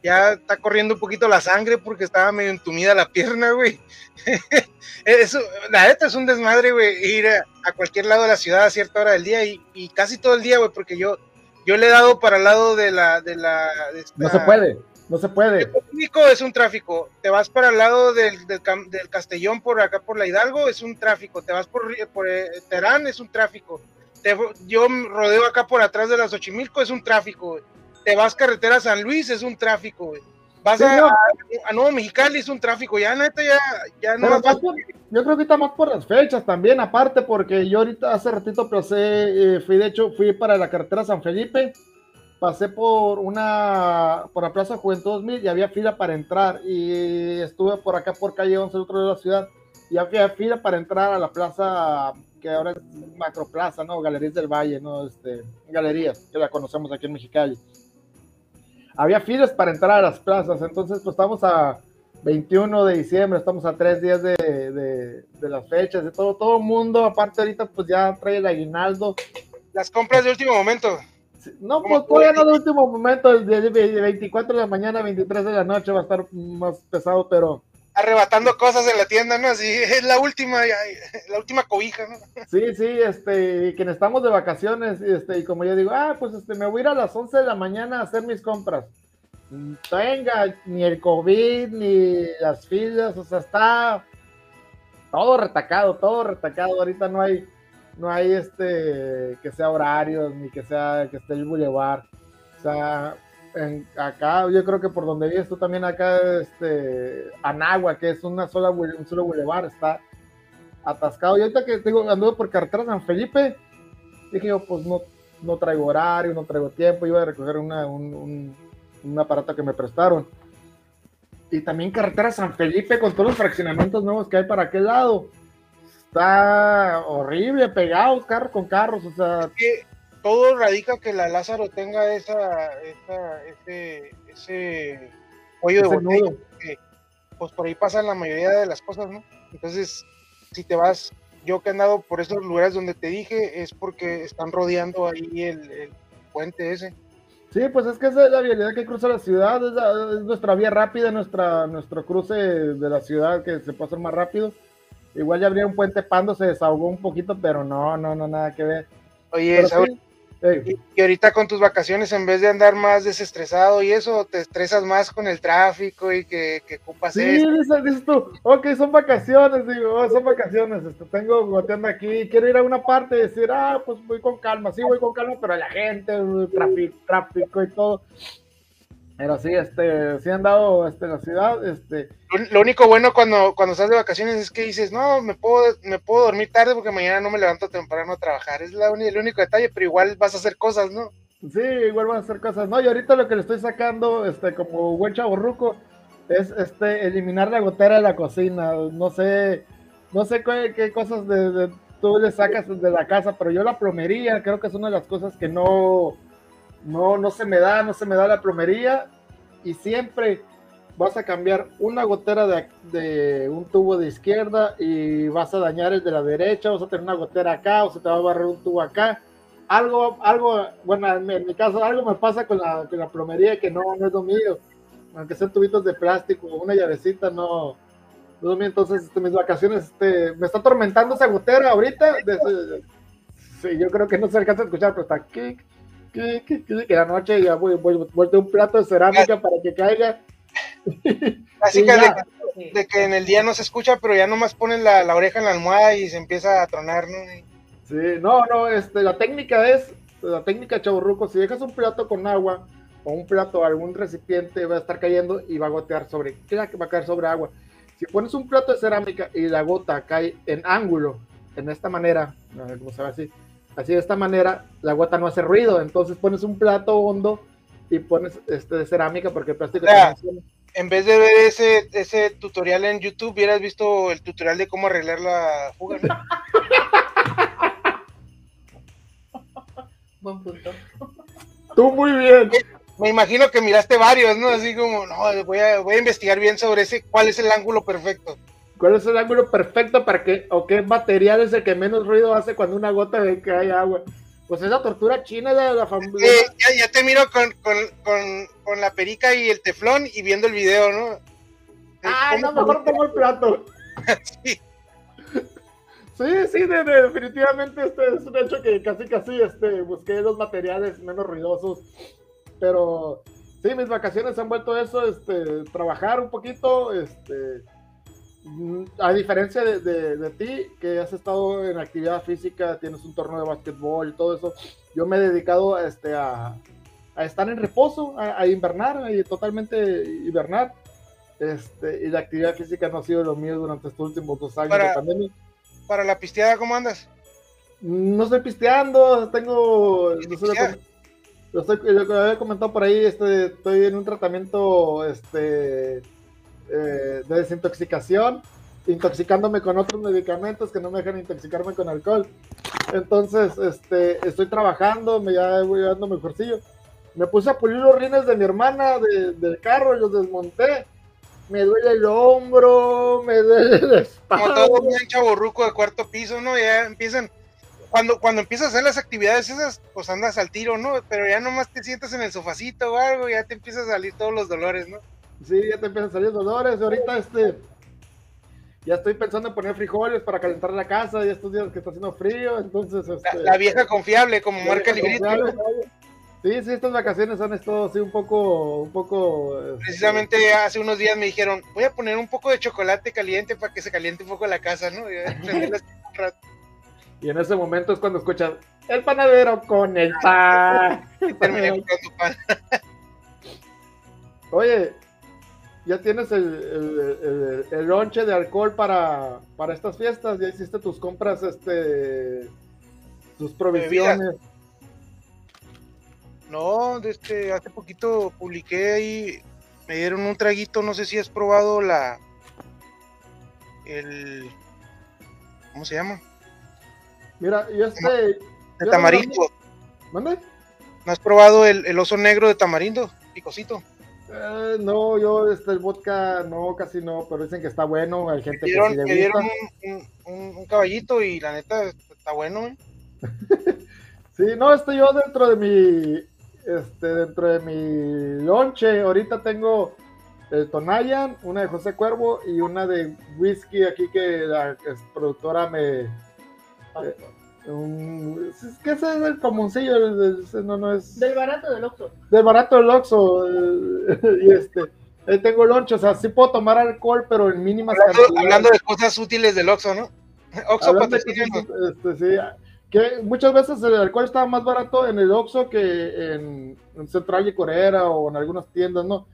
ya está corriendo un poquito la sangre porque estaba medio entumida la pierna, güey. Eso, la neta es un desmadre, güey, ir a, cualquier lado de la ciudad a cierta hora del día y, y casi todo el día, güey, porque yo, yo le he dado para el lado de la, de la... No se puede. No se puede. El es un tráfico. Te vas para el lado del, del, Castellón, por acá por la Hidalgo, es un tráfico. Te vas por, por eh, Terán, es un tráfico. Te, yo rodeo acá por atrás de las Xochimilco, es un tráfico. Te vas carretera San Luis, es un tráfico. Vas a, a, Nuevo Mexicali, es un tráfico. Ya, neta, ya, ya no. yo creo que está más por las fechas también, aparte, porque yo ahorita hace ratito pasé, eh, fui de hecho, fui para la carretera San Felipe pasé por una, por la Plaza Juventud 2000 y había fila para entrar y estuve por acá por calle 11, otro de la ciudad, y había fila para entrar a la plaza que ahora es Macroplaza, ¿no? Galerías del Valle, ¿no? Este, galerías, que la conocemos aquí en Mexicali. Había filas para entrar a las plazas, entonces pues estamos a 21 de diciembre, estamos a tres días de, de, de las fechas, de todo, todo el mundo, aparte ahorita pues ya trae el aguinaldo. Las compras de último momento. No, pues todavía no de último momento, el de 24 de la mañana, 23 de la noche va a estar más pesado, pero... Arrebatando cosas en la tienda, ¿no? Así, es la última, la última cobija, ¿no? Sí, sí, este, que estamos de vacaciones, este, y como yo digo, ah, pues este, me voy a ir a las 11 de la mañana a hacer mis compras. Venga, ni el COVID, ni las filas, o sea, está todo retacado, todo retacado, ahorita no hay no hay este que sea horarios ni que sea que esté el bulevar. O sea, acá yo creo que por donde vives tú también acá este Anagua, que es una sola un solo bulevar, está atascado. Y ahorita que tengo anduve por carretera San Felipe, dije yo, pues no, no traigo horario, no traigo tiempo, iba a recoger una, un, un aparato que me prestaron. Y también carretera San Felipe con todos los fraccionamientos nuevos que hay para aquel lado está horrible, pegados carros con carros, o sea. Que todo radica que la Lázaro tenga esa, esa ese, ese de botella, pues por ahí pasan la mayoría de las cosas, ¿no? Entonces, si te vas, yo que he andado por esos lugares donde te dije, es porque están rodeando ahí el, puente ese. Sí, pues es que esa es la vialidad que cruza la ciudad, es, nuestra vía rápida, nuestra, nuestro cruce de la ciudad que se hacer más rápido. Igual ya habría un puente Pando, se desahogó un poquito, pero no, no, no, nada que ver. Oye, Y, ahorita con tus vacaciones, en vez de andar más desestresado y eso, te estresas más con el tráfico y que, que ocupas Sí, dices, tú, ok, son vacaciones, digo, oh, son vacaciones, esto, tengo goteando aquí, quiero ir a una parte y decir, ah, pues voy con calma, sí, voy con calma, pero la gente, tráfico, tráfico y todo. Pero sí, este, sí han dado este, la ciudad, este. Lo, único bueno cuando, cuando estás de vacaciones es que dices, no, me puedo, me puedo dormir tarde porque mañana no me levanto temprano a trabajar. Es la el único detalle, pero igual vas a hacer cosas, ¿no? Sí, igual vas a hacer cosas. No, y ahorita lo que le estoy sacando, este, como buen chaborruco, es este, eliminar la gotera de la cocina. No sé, no sé qué, cosas de, tú le sacas de la casa, pero yo la plomería creo que es una de las cosas que no no, no se me da, no se me da la plomería y siempre vas a cambiar una gotera de, un tubo de izquierda y vas a dañar el de la derecha, vas a tener una gotera acá o se te va a barrer un tubo acá. Algo, algo, bueno, en mi, caso, algo me pasa con la, con la plomería que no, no es lo mío. Aunque sean tubitos de plástico, una llavecita, no, no es mío. Entonces, este, mis vacaciones, este, me está atormentando esa gotera ahorita. sí, yo creo que no se alcanza a escuchar, pero está aquí que la noche ya voy, voy, voy un plato de cerámica para que caiga. Así que de, que en el día no se escucha, pero ya nomás ponen la, la, oreja en la almohada y se empieza a tronar, ¿no? Sí, no, no, este, la técnica es, la técnica chaburruco, si dejas un plato con agua o un plato, algún recipiente va a estar cayendo y va a gotear sobre, que va a caer sobre agua. Si pones un plato de cerámica y la gota cae en ángulo, en esta manera, cómo se ve así, Así de esta manera la gota no hace ruido, entonces pones un plato hondo y pones este de cerámica porque el plástico en vez de ver ese, ese tutorial en YouTube, hubieras visto el tutorial de cómo arreglar la fuga. Buen punto. Tú muy bien. Me imagino que miraste varios, ¿no? Así como, no, voy a, voy a investigar bien sobre ese, cuál es el ángulo perfecto. ¿Cuál es el ángulo perfecto para que, o qué material es el que menos ruido hace cuando una gota de que hay agua? Pues esa tortura china de la familia. ya, te miro con, la perica y el teflón y viendo el video, ¿no? Ah, no, mejor tengo el plato. sí. Sí, sí, definitivamente este es un hecho que casi casi este, busqué los materiales menos ruidosos. Pero sí, mis vacaciones han vuelto eso, este, trabajar un poquito, este, a diferencia de, ti, que has estado en actividad física, tienes un torneo de básquetbol y todo eso, yo me he dedicado este, a, estar en reposo, a, invernar, y totalmente hibernar. Este, y la actividad física no ha sido lo mío durante estos últimos dos años para, de pandemia. ¿Para la pisteada cómo andas? No estoy pisteando, tengo... lo, estoy, lo había comentado por ahí, este, estoy en un tratamiento este, eh, de desintoxicación, intoxicándome con otros medicamentos que no me dejan intoxicarme con alcohol. Entonces, este, estoy trabajando, me ya voy dando mejorcillo. Me puse a pulir los rines de mi hermana del carro, los desmonté. Me duele el hombro, me duele el espalda. Como todo bien chaborruco de cuarto piso, ¿no? Ya empiezan, cuando, cuando empiezas a hacer las actividades esas, pues andas al tiro, ¿no? Pero ya nomás te sientas en el sofacito o algo, ya te empiezan a salir todos los dolores, ¿no? Sí, ya te empiezan a salir dolores. Ahorita este. Ya estoy pensando en poner frijoles para calentar la casa y estos días que está haciendo frío, entonces... Este, la, vieja confiable, como marca librito. Sí, sí, estas vacaciones han estado así un poco, un poco... Este, Precisamente hace unos días me dijeron, voy a poner un poco de chocolate caliente para que se caliente un poco la casa, ¿no? y en ese momento es cuando escuchas, el panadero con el pan. pan. Oye, ya tienes el, el, lonche de alcohol para, para, estas fiestas, ya hiciste tus compras, este, tus provisiones. No, este, hace poquito publiqué ahí, me dieron un traguito, no sé si has probado la, el, ¿cómo se llama? Mira, yo este... De tamarindo. ¿Dónde? ¿No has probado el, el oso negro de tamarindo? Picosito. Eh, no, yo este, el vodka no, casi no, pero dicen que está bueno. Hay gente que sí le dieron un, caballito y la neta está bueno. ¿eh? sí, no, estoy yo dentro de mi, este, dentro de mi lonche. Ahorita tengo el Tonayan, una de José Cuervo y una de whisky aquí que la productora me, eh, Un, es que ese es el comuncillo, el- el- ese no, no es Del barato del Oxxo. del barato del Oxxo. eh, y este, ahí tengo lonche, o sea, sí puedo tomar alcohol, pero en mínimas Hablando, cantidades. hablando de cosas útiles del Oxxo, ¿no? Oxxo cosas, este, sí, que muchas veces el alcohol estaba más barato en el Oxxo que en, en Central y Corera o en algunas tiendas, ¿no?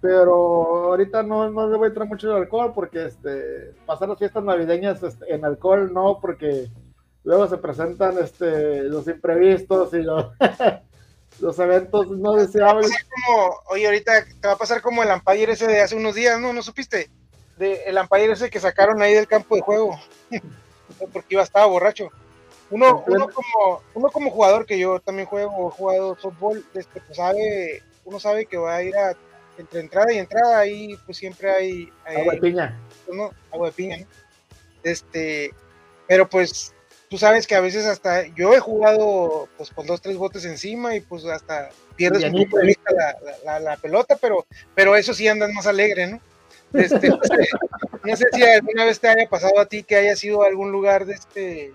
Pero ahorita no, no le voy a entrar mucho el alcohol porque este, pasar las fiestas navideñas este, en alcohol no, porque luego se presentan este, los imprevistos y los, los eventos no deseables. como, oye, ahorita te va a pasar como el Empire ese de hace unos días, ¿no? ¿No supiste? De, el Empire ese que sacaron ahí del campo de juego. Porque iba, estaba borracho. Uno, uno, como, uno como jugador que yo también juego, he jugado fútbol, este, pues sabe, uno sabe que va a ir a, entre entrada y entrada, ahí pues siempre hay, hay Agua de piña. ¿no? Agua de piña, ¿no? Este, pero pues tú sabes que a veces hasta yo he jugado pues con dos, tres botes encima y pues hasta pierdes un poco de vista la, la- la- la pelota, pero, pero eso sí andas más alegre, ¿no? Este, no, sé, no sé si alguna vez te haya pasado a ti que hayas ido a algún lugar de este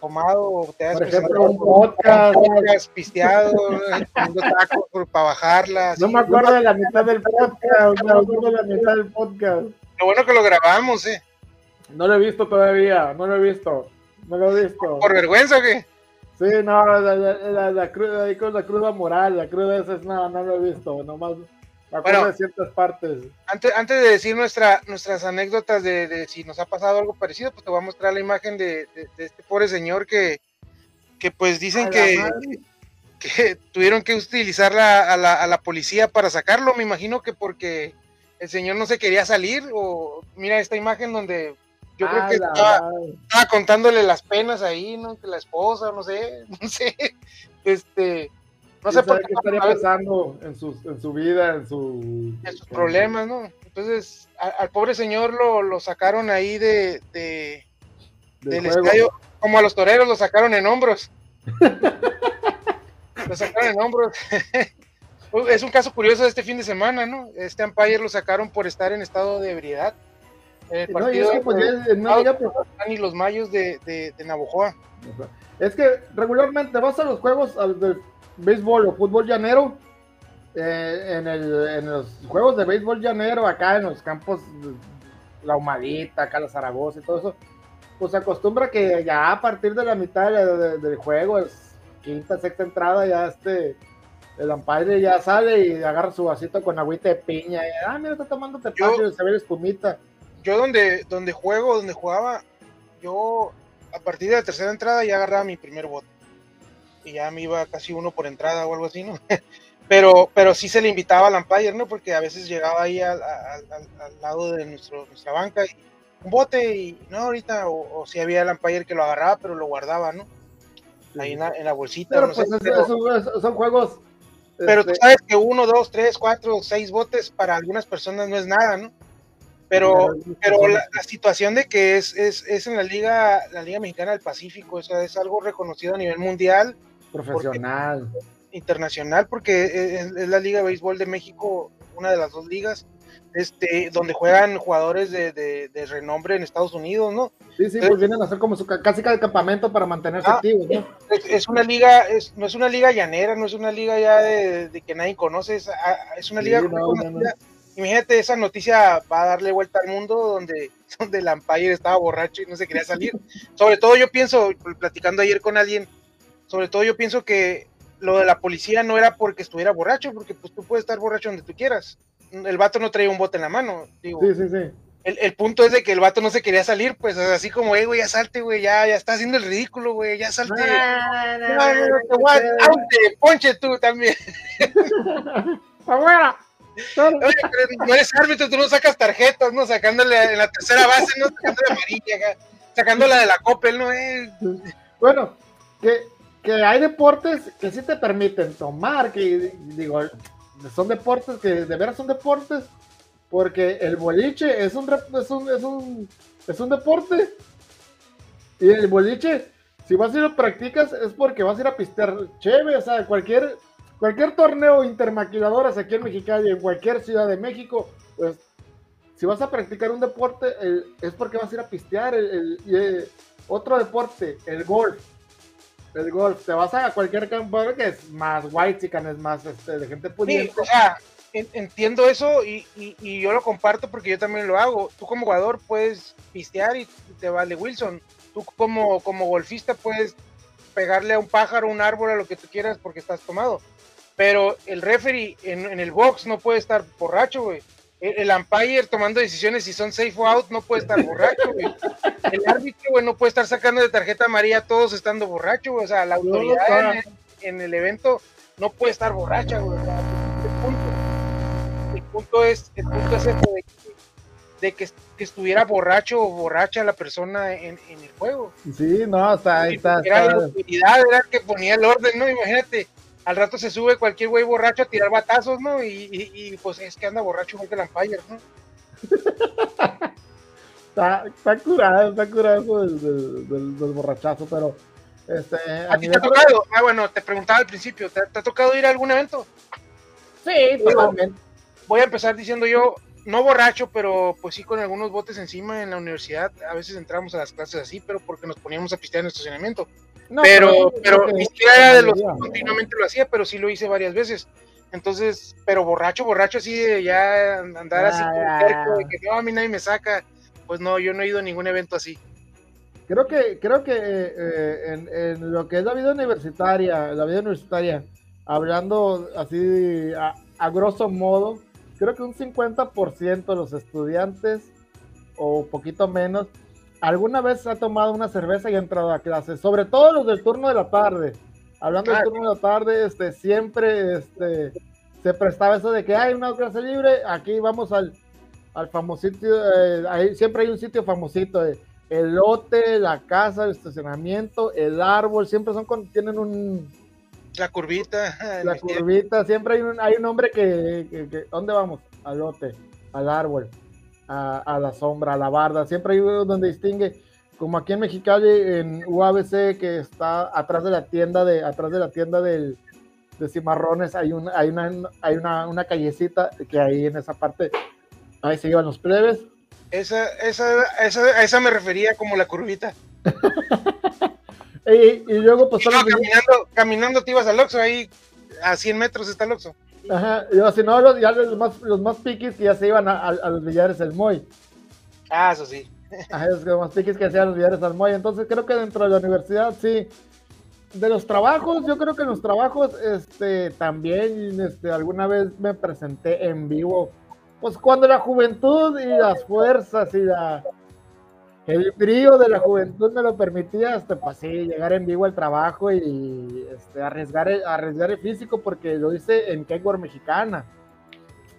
tomado o te hayas Por ejemplo, presentado un podcast. pisteado, ¿no? comiendo tacos por- para bajarla. No me acuerdo de la mitad del podcast, no me acuerdo de la mitad del podcast. Lo bueno que lo grabamos, ¿eh? No lo he visto todavía, no lo he visto, no lo he visto. ¿Por vergüenza o qué? Sí, no, la, la, la, la cruda, la cruda moral, la cruda esa es nada, no lo he visto, nomás acuerdo Bueno. de ciertas partes. Antes, antes de decir nuestra, nuestras anécdotas de, de si nos ha pasado algo parecido, pues te voy a mostrar la imagen de, de- de este pobre señor que, que pues dicen la que, que tuvieron que utilizar la- a, la, a la policía para sacarlo. Me imagino que porque el señor no se quería salir. O mira esta imagen donde yo creo A que estaba, contándole las penas ahí, ¿no? Que la esposa, no sé, no sé. Este, no sé ¿Quién por qué estaría pasando en, sus, en su vida, en su... en sus problemas, ¿no? Entonces, a- al pobre señor lo, lo sacaron ahí de, de- del estadio, como a los toreros lo sacaron en hombros. lo sacaron en hombros. es un caso curioso de este fin de semana, ¿no? Este umpire lo sacaron por estar en estado de ebriedad. No, y es que, pues, ya en una liga y los mayos de, de, de Navojoa. Es que regularmente vas a los juegos al de béisbol o fútbol llanero, eh, en, el, en los juegos de béisbol llanero, acá en los campos, la Humadita, acá la Zaragoza y todo eso, pues se acostumbra que ya a partir de la mitad de- de- del juego, es quinta, sexta entrada, ya este, el umpire ya sale y agarra su vasito con agüita de piña, y, ah, mira, está tomando tepache, se ve la espumita. Yo donde, donde juego, donde jugaba, yo a partir de la tercera entrada ya agarraba mi primer bote. Y ya me iba casi uno por entrada o algo así, ¿no? Pero, pero sí se le invitaba al umpire, ¿no? Porque a veces llegaba ahí al, al- al- al lado de nuestro, nuestra banca y un bote y no ahorita, o, o si había el umpire que lo agarraba, pero lo guardaba, ¿no? Ahí en la, en la bolsita. Pero no sé, pues pero- eso- eso- son juegos... pero tú este, sabes que uno, dos, tres, cuatro, seis botes para algunas personas no es nada, ¿no? Pero, pero la, la situación de que es, es, es en la liga, la liga mexicana del Pacífico, o sea, es algo reconocido a nivel mundial, profesional. internacional, porque es, es la liga de béisbol de México, una de las dos ligas, este, donde juegan jugadores de, de, de renombre en Estados Unidos, ¿no? Sí, sí, pues vienen a hacer como su ca- casi cada campamento para mantenerse Ah, activos, ¿no? Es, es una liga, es, no es una liga llanera, no es una liga ya de, de que nadie conoce, es, ah, es una Sí, liga no, no, reconocida. Imagínate, esa noticia va a darle vuelta al mundo donde, donde el umpire estaba borracho y no se quería salir. Sobre todo yo pienso, platicando ayer con alguien, sobre todo yo pienso que lo de la policía no era porque estuviera borracho, porque pues tú puedes estar borracho donde tú quieras. El vato no traía un bote en la mano, digo. Sí, sí, sí. El, el punto es de que el vato no se quería salir, pues así como, eh, güey, ya salte, güey, ya, ya está haciendo el ridículo, güey, ya salte. Ah, No, no, no, te voy a- aunque ponche tú también. ¡Afuera! Claro. Oye, pero no eres árbitro, tú no sacas tarjetas, ¿no? Sacándole en la tercera base, ¿no? Sacándole amarilla, acá, sacándola de la Coppel, ¿no? Eh, Bueno, que, que hay deportes que sí te permiten tomar, que digo, son deportes que de veras son deportes, porque el boliche es un, es un, es un, es un deporte. Y el boliche, si vas a ir a practicas, es porque vas a ir a pistear chévere, o sea, cualquier, cualquier torneo intermaquiladoras aquí en Mexicali, en cualquier ciudad de México, pues si vas a practicar un deporte, el- es porque vas a ir a pistear. El, eh, otro deporte, el golf. El golf, te vas a cualquier campo que es más white chican, es más este, de gente pudiente. Sí, o sea, entiendo eso y, y, yo lo comparto porque yo también lo hago. Tú como jugador puedes pistear y te vale Wilson. Tú como, como golfista puedes pegarle a un pájaro, un árbol, a lo que tú quieras porque estás tomado. Pero el referee en, en el box no puede estar borracho, güey. El, el, umpire tomando decisiones si son safe o out no puede estar borracho, güey. El árbitro, güey, no puede estar sacando de tarjeta amarilla todos estando borracho, güey. O sea, la autoridad en, el, en, el, evento no puede estar borracha, güey. El punto, el punto es, el punto es de que, de que, que, estuviera borracho o borracha la persona en, en el juego. Sí, no, está, ahí está. Era la autoridad, era que ponía el orden, ¿no? Imagínate al rato se sube cualquier güey borracho a tirar batazos, ¿no? Y, y, pues es que anda borracho igual que el Empire, ¿no? está, está curado, está curado del, del, del, borrachazo, pero... Este, ¿A, ti te ha tocado? Ah, bueno, te preguntaba al principio, ¿te, ha tocado ir a algún evento? Sí, totalmente. Voy a empezar diciendo yo, no borracho, pero pues sí con algunos botes encima en la universidad. A veces entramos a las clases así, pero porque nos poníamos a pistear en el estacionamiento pero, pero ni siquiera de los que continuamente lo hacía, pero sí lo hice varias veces. Entonces, pero borracho, borracho así de ya andar así ah, de que no, a mí nadie me saca. Pues no, yo no he ido a ningún evento así. Creo que, creo que eh, en, en, lo que es la vida universitaria, la vida universitaria, hablando así a, a grosso modo, creo que un 50% de los estudiantes, o poquito menos, alguna vez ha tomado una cerveza y ha entrado a clase, sobre todo los del turno de la tarde. Hablando del ah, turno de la tarde, este, siempre este, se prestaba eso de que hay una clase libre, aquí vamos al, al famosito, eh, siempre hay un sitio famosito, eh, el lote, la casa, el estacionamiento, el árbol, siempre son con, tienen un... La curvita. La curvita, siempre hay un, hay un hombre que, que, ¿dónde vamos? Al lote, al árbol a, la sombra, a la barda. Siempre hay uno donde distingue, como aquí en Mexicali, en UABC, que está atrás de la tienda de, atrás de la tienda del, de cimarrones, hay una, hay una, hay una, una callecita que ahí en esa parte, ahí se llevan los plebes. Esa, esa, esa, esa me refería como la curvita. y, luego pues... caminando, caminando te ibas al Oxxo, ahí a 100 metros está el Oxxo. Ajá, yo, si no, los, ya los más, los más piquis que ya se iban a, a, los billares del Moy. Ah, eso sí. Ajá, los más piquis que hacían los billares al Moy. Entonces creo que dentro de la universidad, sí. De los trabajos, yo creo que en los trabajos, este, también, este, alguna vez me presenté en vivo. Pues cuando la juventud y las fuerzas y la, el brío de la juventud me lo permitía, este, pues sí, llegar en vivo al trabajo y este, arriesgar, el, arriesgar el físico porque lo hice en Kenworth Mexicana,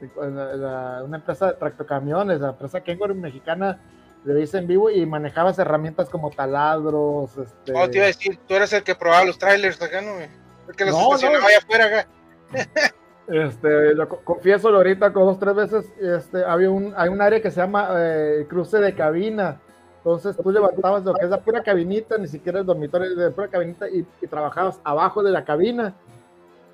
este, una empresa de tractocamiones, la empresa Kenworth Mexicana lo hice en vivo y manejabas herramientas como taladros. Este... Oh, te iba a decir, tú eres el que probaba los trailers acá, ¿no? El que los no, estacionaba no. allá afuera acá. Este, lo confieso ahorita con dos tres veces, este, había un, hay un área que se llama eh, cruce de cabina, entonces tú levantabas lo que es la pura cabinita, ni siquiera el dormitorio de pura cabinita, y, trabajabas abajo de la cabina.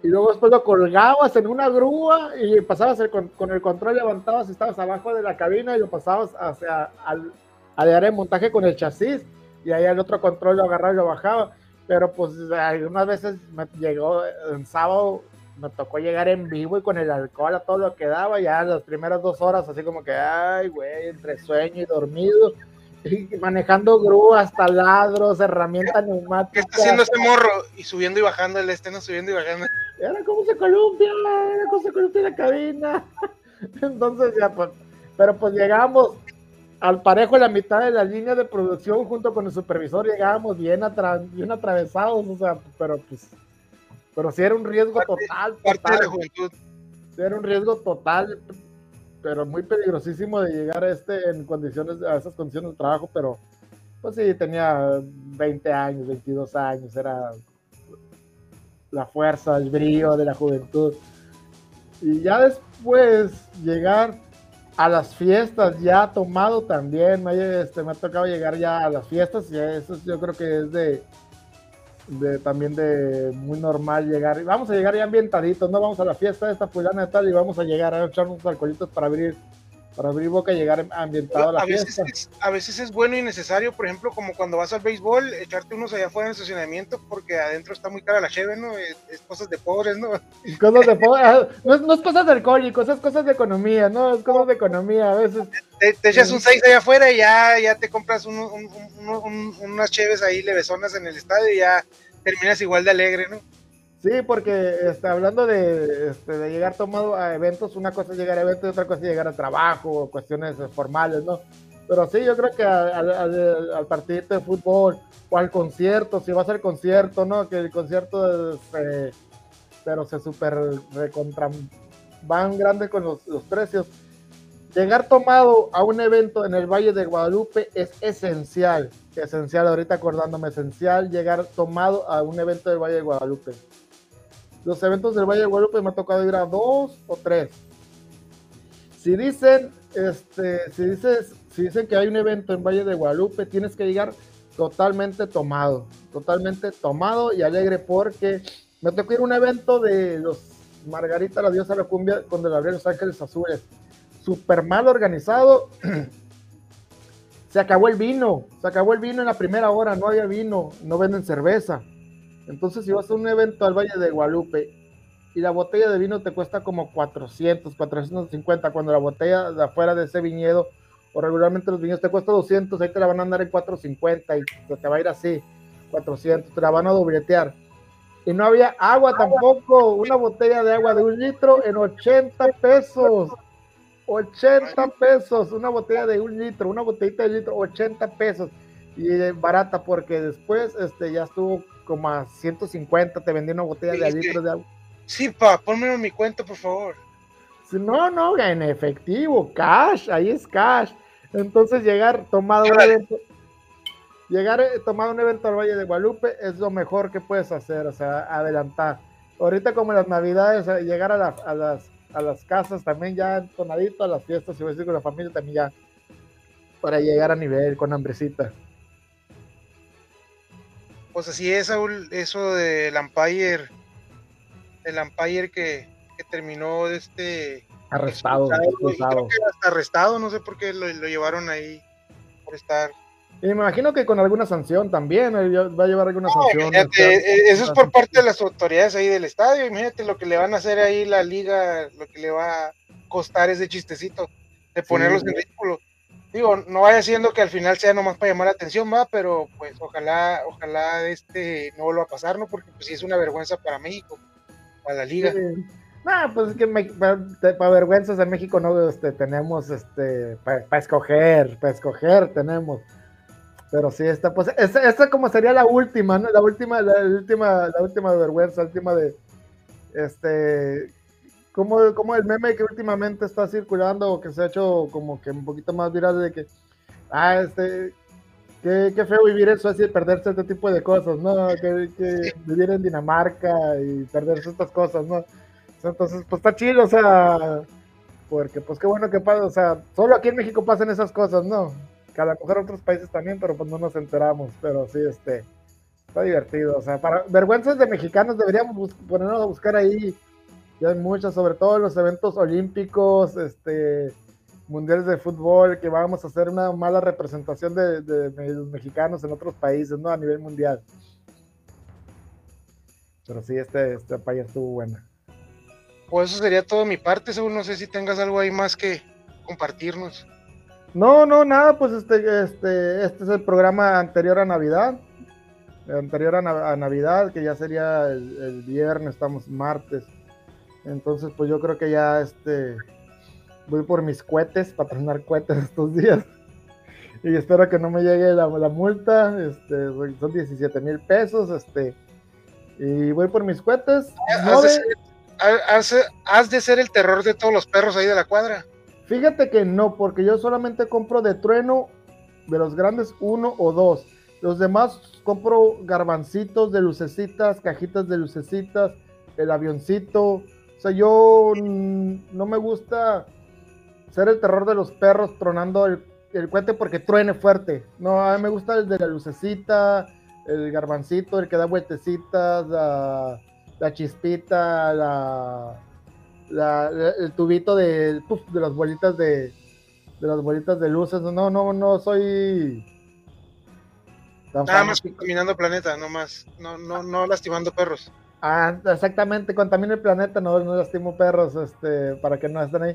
Y luego después lo colgabas en una grúa y pasabas con, el control, levantabas y estabas abajo de la cabina y lo pasabas hacia al, al área de montaje con el chasis. Y ahí el otro control lo agarraba y lo bajaba. Pero pues algunas veces me llegó en sábado, me tocó llegar en vivo y con el alcohol a todo lo que daba, ya las primeras dos horas así como que, ay, güey, entre sueño y dormido manejando grúas, taladros, herramientas neumáticas. ¿Qué está haciendo ese morro? Y subiendo y bajando el esteno, subiendo y bajando. Era como se columpia, era como se columpia la cabina. Entonces ya pues, pero pues llegamos al parejo la mitad de la línea de producción junto con el supervisor, llegábamos bien, atra bien atravesados, o sea, pero pues, pero sí era un riesgo total. Parte de la juventud. Sí era un riesgo total pero muy peligrosísimo de llegar a este en condiciones, a esas condiciones de trabajo, pero pues sí, tenía 20 años, 22 años, era la fuerza, el brío de la juventud. Y ya después llegar a las fiestas, ya tomado también, me, este, me ha tocado llegar ya a las fiestas, y eso yo creo que es de, de también de muy normal llegar. Vamos a llegar ya ambientaditos, no vamos a la fiesta de esta fulana y tal y vamos a llegar a echarnos alcoholitos para abrir para abrir boca y llegar ambientado a la a veces fiesta. Es, a veces es bueno y necesario, por ejemplo, como cuando vas al béisbol, echarte unos allá afuera en el estacionamiento porque adentro está muy cara la cheve, ¿no? Es, es cosas de pobres, ¿no? Cosas de pobres, ah, no, no, es cosas de alcohólicos, es cosas de economía, ¿no? Es cosas de economía a veces. Te, te echas un 6 allá afuera y ya, ya te compras un, un, un, unas cheves ahí levesonas en el estadio y ya terminas igual de alegre, ¿no? Sí, porque este, hablando de, este, de, llegar tomado a eventos, una cosa es llegar a eventos y otra cosa es llegar a trabajo, cuestiones formales, ¿no? Pero sí, yo creo que al, al, al partidito de fútbol o al concierto, si vas al concierto, ¿no? Que el concierto, eh, pero se super recontra, van grandes con los, los precios. Llegar tomado a un evento en el Valle de Guadalupe es esencial, esencial, ahorita acordándome, esencial llegar tomado a un evento del Valle de Guadalupe los eventos del Valle de Guadalupe me ha tocado ir a dos o tres. Si dicen, este, si dices, si dicen que hay un evento en Valle de Guadalupe, tienes que llegar totalmente tomado, totalmente tomado y alegre porque me tocó ir a un evento de los Margarita la diosa de la cumbia con el Los Ángeles Azules. Super mal organizado. se acabó el vino, se acabó el vino en la primera hora, no había vino, no venden cerveza. Entonces, si vas a un evento al Valle de Guadalupe y la botella de vino te cuesta como 400, 450, cuando la botella de afuera de ese viñedo, o regularmente los viñedos te cuesta 200, ahí te la van a andar en 450 y te va a ir así, 400, te la van a dobletear. Y no había agua tampoco, una botella de agua de un litro en 80 pesos. 80 pesos, una botella de un litro, una botellita de litro, 80 pesos. Y barata porque después este, ya estuvo como a 150, te vendí una botella de litro de agua. Sí, pa, ponmelo en mi cuenta, por favor. No, no, en efectivo, cash, ahí es cash. Entonces llegar tomado un evento, llegar eh, tomado un evento al Valle de Guadalupe es lo mejor que puedes hacer, o sea, adelantar. Ahorita como las navidades, eh, llegar a, la, a, las, a las casas también ya entonadito, a las fiestas, si voy a decir con la familia también ya, para llegar a nivel, con hambrecita pues así es, Saúl, eso del Empire, el Empire que, que terminó de este arrestado, hasta arrestado, no sé por qué lo, lo, llevaron ahí por estar. Y me imagino que con alguna sanción también, va a llevar alguna no, sanción. Imagínate, eh, eso es por parte de las autoridades ahí del estadio, imagínate lo que le van a hacer ahí la liga, lo que le va a costar ese chistecito de ponerlos sí. en ridículo digo, no vaya siendo que al final sea nomás para llamar la atención, va, pero pues ojalá, ojalá este no vuelva a pasar, ¿no? Porque pues sí es una vergüenza para México, para la liga. Sí. No, pues es que para, vergüenzas en México no este, tenemos este para pa escoger, para escoger tenemos. Pero sí, esta, pues, esta, esta, como sería la última, ¿no? La última, la última, la última vergüenza, la última de este como, como el meme que últimamente está circulando o que se ha hecho como que un poquito más viral de que, ah, este, qué, qué feo vivir en Suecia y perderse este tipo de cosas, ¿no? Que, que vivir en Dinamarca y perderse estas cosas, ¿no? Entonces, pues está chido, o sea, porque pues qué bueno que pasa, o sea, solo aquí en México pasan esas cosas, ¿no? Que a lo mejor en otros países también, pero pues no nos enteramos, pero sí, este, está divertido, o sea, para vergüenzas de mexicanos deberíamos ponernos a buscar ahí ya hay muchas, sobre todo los eventos olímpicos, este, mundiales de fútbol, que vamos a hacer una mala representación de, de, de, los mexicanos en otros países, ¿no? A nivel mundial. Pero sí, este, este país estuvo buena. Pues eso sería todo mi parte, según no sé si tengas algo ahí más que compartirnos. No, no, nada, pues este, este, este es el programa anterior a Navidad. Anterior a, a Navidad, que ya sería el, el viernes, estamos martes. Entonces, pues yo creo que ya este voy por mis cohetes para tener cohetes estos días. Y espero que no me llegue la, la multa. Este, son 17 mil pesos. Este, y voy por mis cohetes. No has, de ser, has, has, de ser, el terror de todos los perros ahí de la cuadra. Fíjate que no, porque yo solamente compro de trueno de los grandes uno o dos. Los demás compro garbancitos de lucecitas, cajitas de lucecitas, el avioncito, sea, yo no me gusta ser el terror de los perros tronando el, el cohete porque truene fuerte. No, a mí me gusta el de la lucecita, el garbancito, el que da vueltecitas, la, la chispita, la, la, el tubito de, de las bolitas de, de las bolitas de luces. No, no, no soy. Nada más contaminando el planeta, no más. No, no, no lastimando perros. Ah, exactamente, contamina el planeta, no, no lastimo perros, este, para que no estén ahí.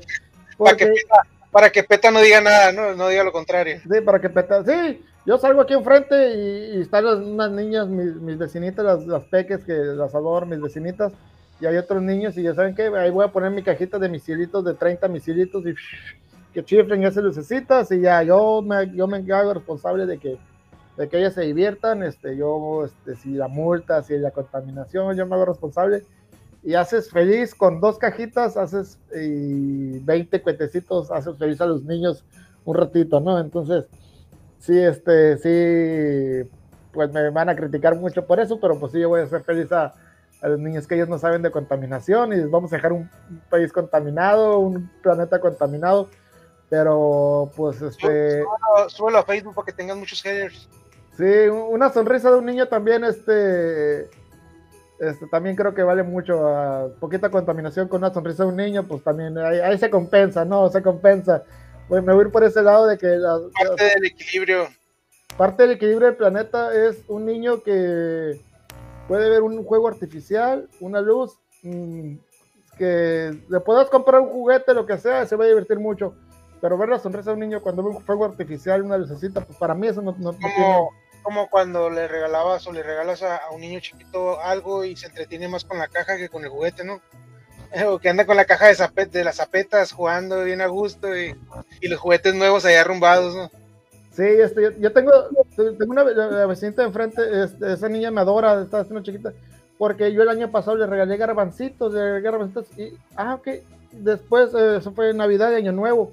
Para, que Peta, para que Peta no diga nada, no, no diga lo contrario. Sí, para que Peta, sí, yo salgo aquí enfrente y, están unas niñas, mis, mis vecinitas, las, las, peques que las adoro, mis vecinitas, y hay otros niños, y ya saben que ahí voy a poner mi cajita de misilitos, de 30 misilitos, y que chifren esas lucecitas, y ya yo me, yo me hago responsable de que, de que ellas se diviertan, este, yo, este, si la multa, si la contaminación, yo me hago responsable, y haces feliz con dos cajitas, haces y 20 cuetecitos, haces feliz a los niños un ratito, ¿no? Entonces, sí, este, sí, pues me van a criticar mucho por eso, pero pues sí, yo voy a hacer feliz a, los niños que ellos no saben de contaminación y vamos a dejar un, país contaminado, un planeta contaminado, pero pues este... Súbelo a Facebook para que tengan muchos haters. Sí, una sonrisa de un niño también, este... Este, también creo que vale mucho. a poquita contaminación con una sonrisa de un niño, pues también ahí, ahí se compensa, ¿no? Se compensa pues me voy a ir por ese lado de que... parte del equilibrio. Parte del equilibrio del planeta es un niño que puede ver un juego artificial, una luz, mm, que le puedas comprar un juguete, lo que sea, se va a divertir mucho. Pero ver la sonrisa de un niño cuando ve un juego artificial, una lucecita, pues para mí eso no, no, como, como cuando le regalabas o le regalas a, un niño chiquito algo y se entretiene más con la caja que con el juguete, ¿no? o que anda con la caja de, las zapetas jugando bien a gusto y, los juguetes nuevos ahí arrumbados, ¿no? Sí, este, yo, tengo, tengo una vecina de enfrente, este, esa niña me adora, está haciendo chiquita, porque yo el año pasado le regalé garbancitos, le regalé garbancitos y, ah, ok, después, eh, eso fue Navidad y Año Nuevo.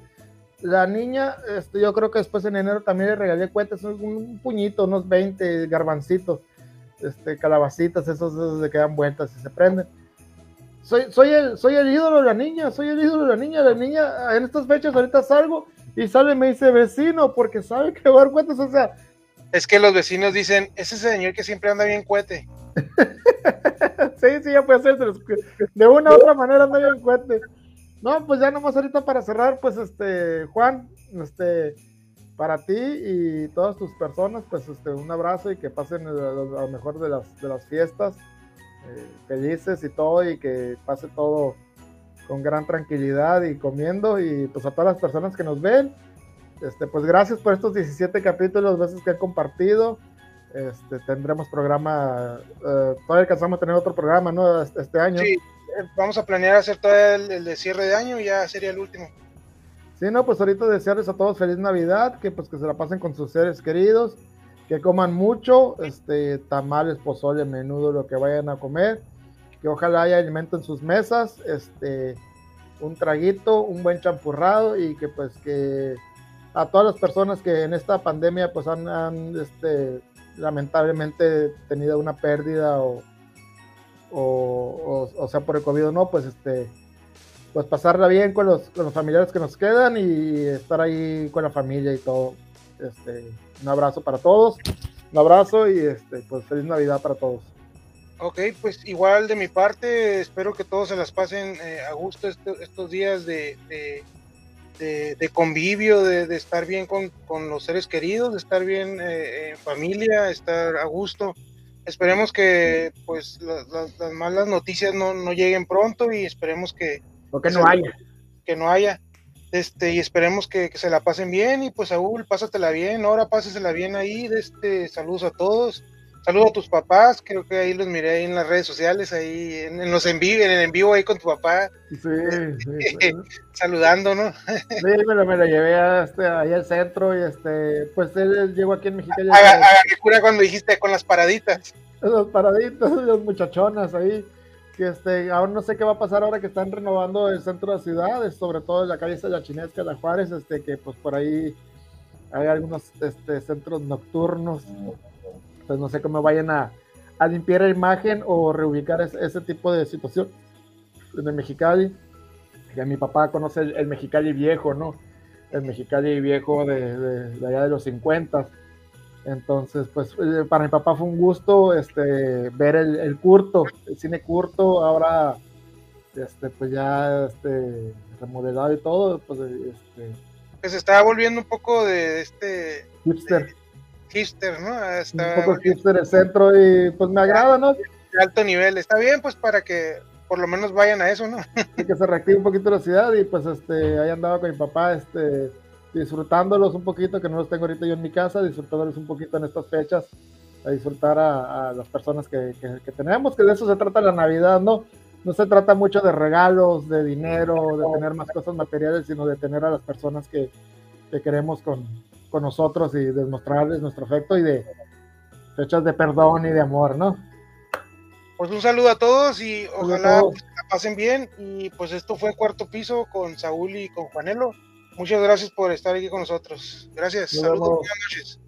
La niña, este, yo creo que después en enero también le regalé cuentas, un, puñito, unos 20 garbancitos, este, calabacitas, esos, esos se quedan vueltas y se prenden soy, soy, el, soy el ídolo de la niña, soy el ídolo de la niña. La niña en estas fechas ahorita salgo y sale y me dice vecino porque sabe que va a dar cuentas, o sea. Es que los vecinos dicen, ese señor que siempre anda bien cuete. sí, sí, ya puede ser. De una u otra manera anda bien cuete. No, pues ya nomás ahorita para cerrar, pues este, Juan, este, para ti y todas tus personas, pues este, un abrazo y que pasen lo, mejor de las, de las fiestas. Eh, felices y todo y que pase todo con gran tranquilidad y comiendo y pues a todas las personas que nos ven, este, pues gracias por estos 17 capítulos, veces que han compartido. Este, tendremos programa, eh, todavía alcanzamos a tener otro programa, ¿no? Este, este año. Sí, eh, vamos a planear hacer todo el, el, de cierre de año y ya sería el último. Sí, no, pues ahorita desearles a todos feliz Navidad, que pues que se la pasen con sus seres queridos, que coman mucho, este, tamales, pozole, menudo, lo que vayan a comer, que ojalá haya alimento en sus mesas, este, un traguito, un buen champurrado y que pues que a todas las personas que en esta pandemia pues han, este, lamentablemente tenido una pérdida o, o, o, sea por el COVID o no, pues este, pues pasarla bien con los, con los familiares que nos quedan y estar ahí con la familia y todo. Este, un abrazo para todos, un abrazo y este, pues feliz Navidad para todos. Ok, pues igual de mi parte, espero que todos se las pasen eh, a gusto estos días de, de, convivio, de, estar bien con, los seres queridos, de estar bien eh, en familia, estar a gusto. Esperemos que pues las malas noticias no, no, lleguen pronto y esperemos que... O que no haya. Que no haya. Este, y esperemos que, se la pasen bien. Y pues, Saúl, pásatela bien. Ahora pásasela bien ahí. Este, saludos a todos. Saludos a tus papás. Creo que ahí los miré ahí en las redes sociales, ahí en, los en vivo, en el en vivo ahí con tu papá. Sí, sí, Saludando, ¿no? sí, me lo, me lo llevé este, ahí al centro y este, pues él llegó aquí en México. qué cura cuando dijiste con las paraditas. Las paraditas, las muchachonas ahí que este, aún no sé qué va a pasar ahora que están renovando el centro de la ciudad, sobre todo en la calle de la Chinesca, la Juárez, este, que pues por ahí hay algunos este, centros nocturnos, pues no sé cómo vayan a, a limpiar la imagen o reubicar ese, tipo de situación en el Mexicali. Ya mi papá conoce el, Mexicali viejo, ¿no? El Mexicali viejo de, de, de allá de los 50 entonces, pues eh, para mi papá fue un gusto este, ver el, el curto, el cine curto, ahora este, pues ya este, remodelado y todo. Pues, este, que se está volviendo un poco de este hipster. Hipster, ¿no? un poco hipster el centro y pues me agrada, ¿no? De alto nivel. Está bien, pues para que por lo menos vayan a eso, ¿no? y que se reactive un poquito la ciudad y pues este, ahí andaba con mi papá, este, disfrutándolos un poquito, que no los tengo ahorita yo en mi casa, disfrutándolos un poquito en estas fechas, a disfrutar a, las personas que, que, tenemos, que de eso se trata la Navidad, ¿no? No se trata mucho de regalos, de dinero, de tener más cosas materiales, sino de tener a las personas que, que queremos con, con nosotros y demostrarles nuestro afecto y de fechas de perdón y de amor, ¿no? Pues un saludo a todos y ojalá la pasen bien. Y pues esto fue Cuarto Piso con Saúl y con Juanelo. Muchas gracias por estar aquí con nosotros. Gracias. Saludos. Buenas noches.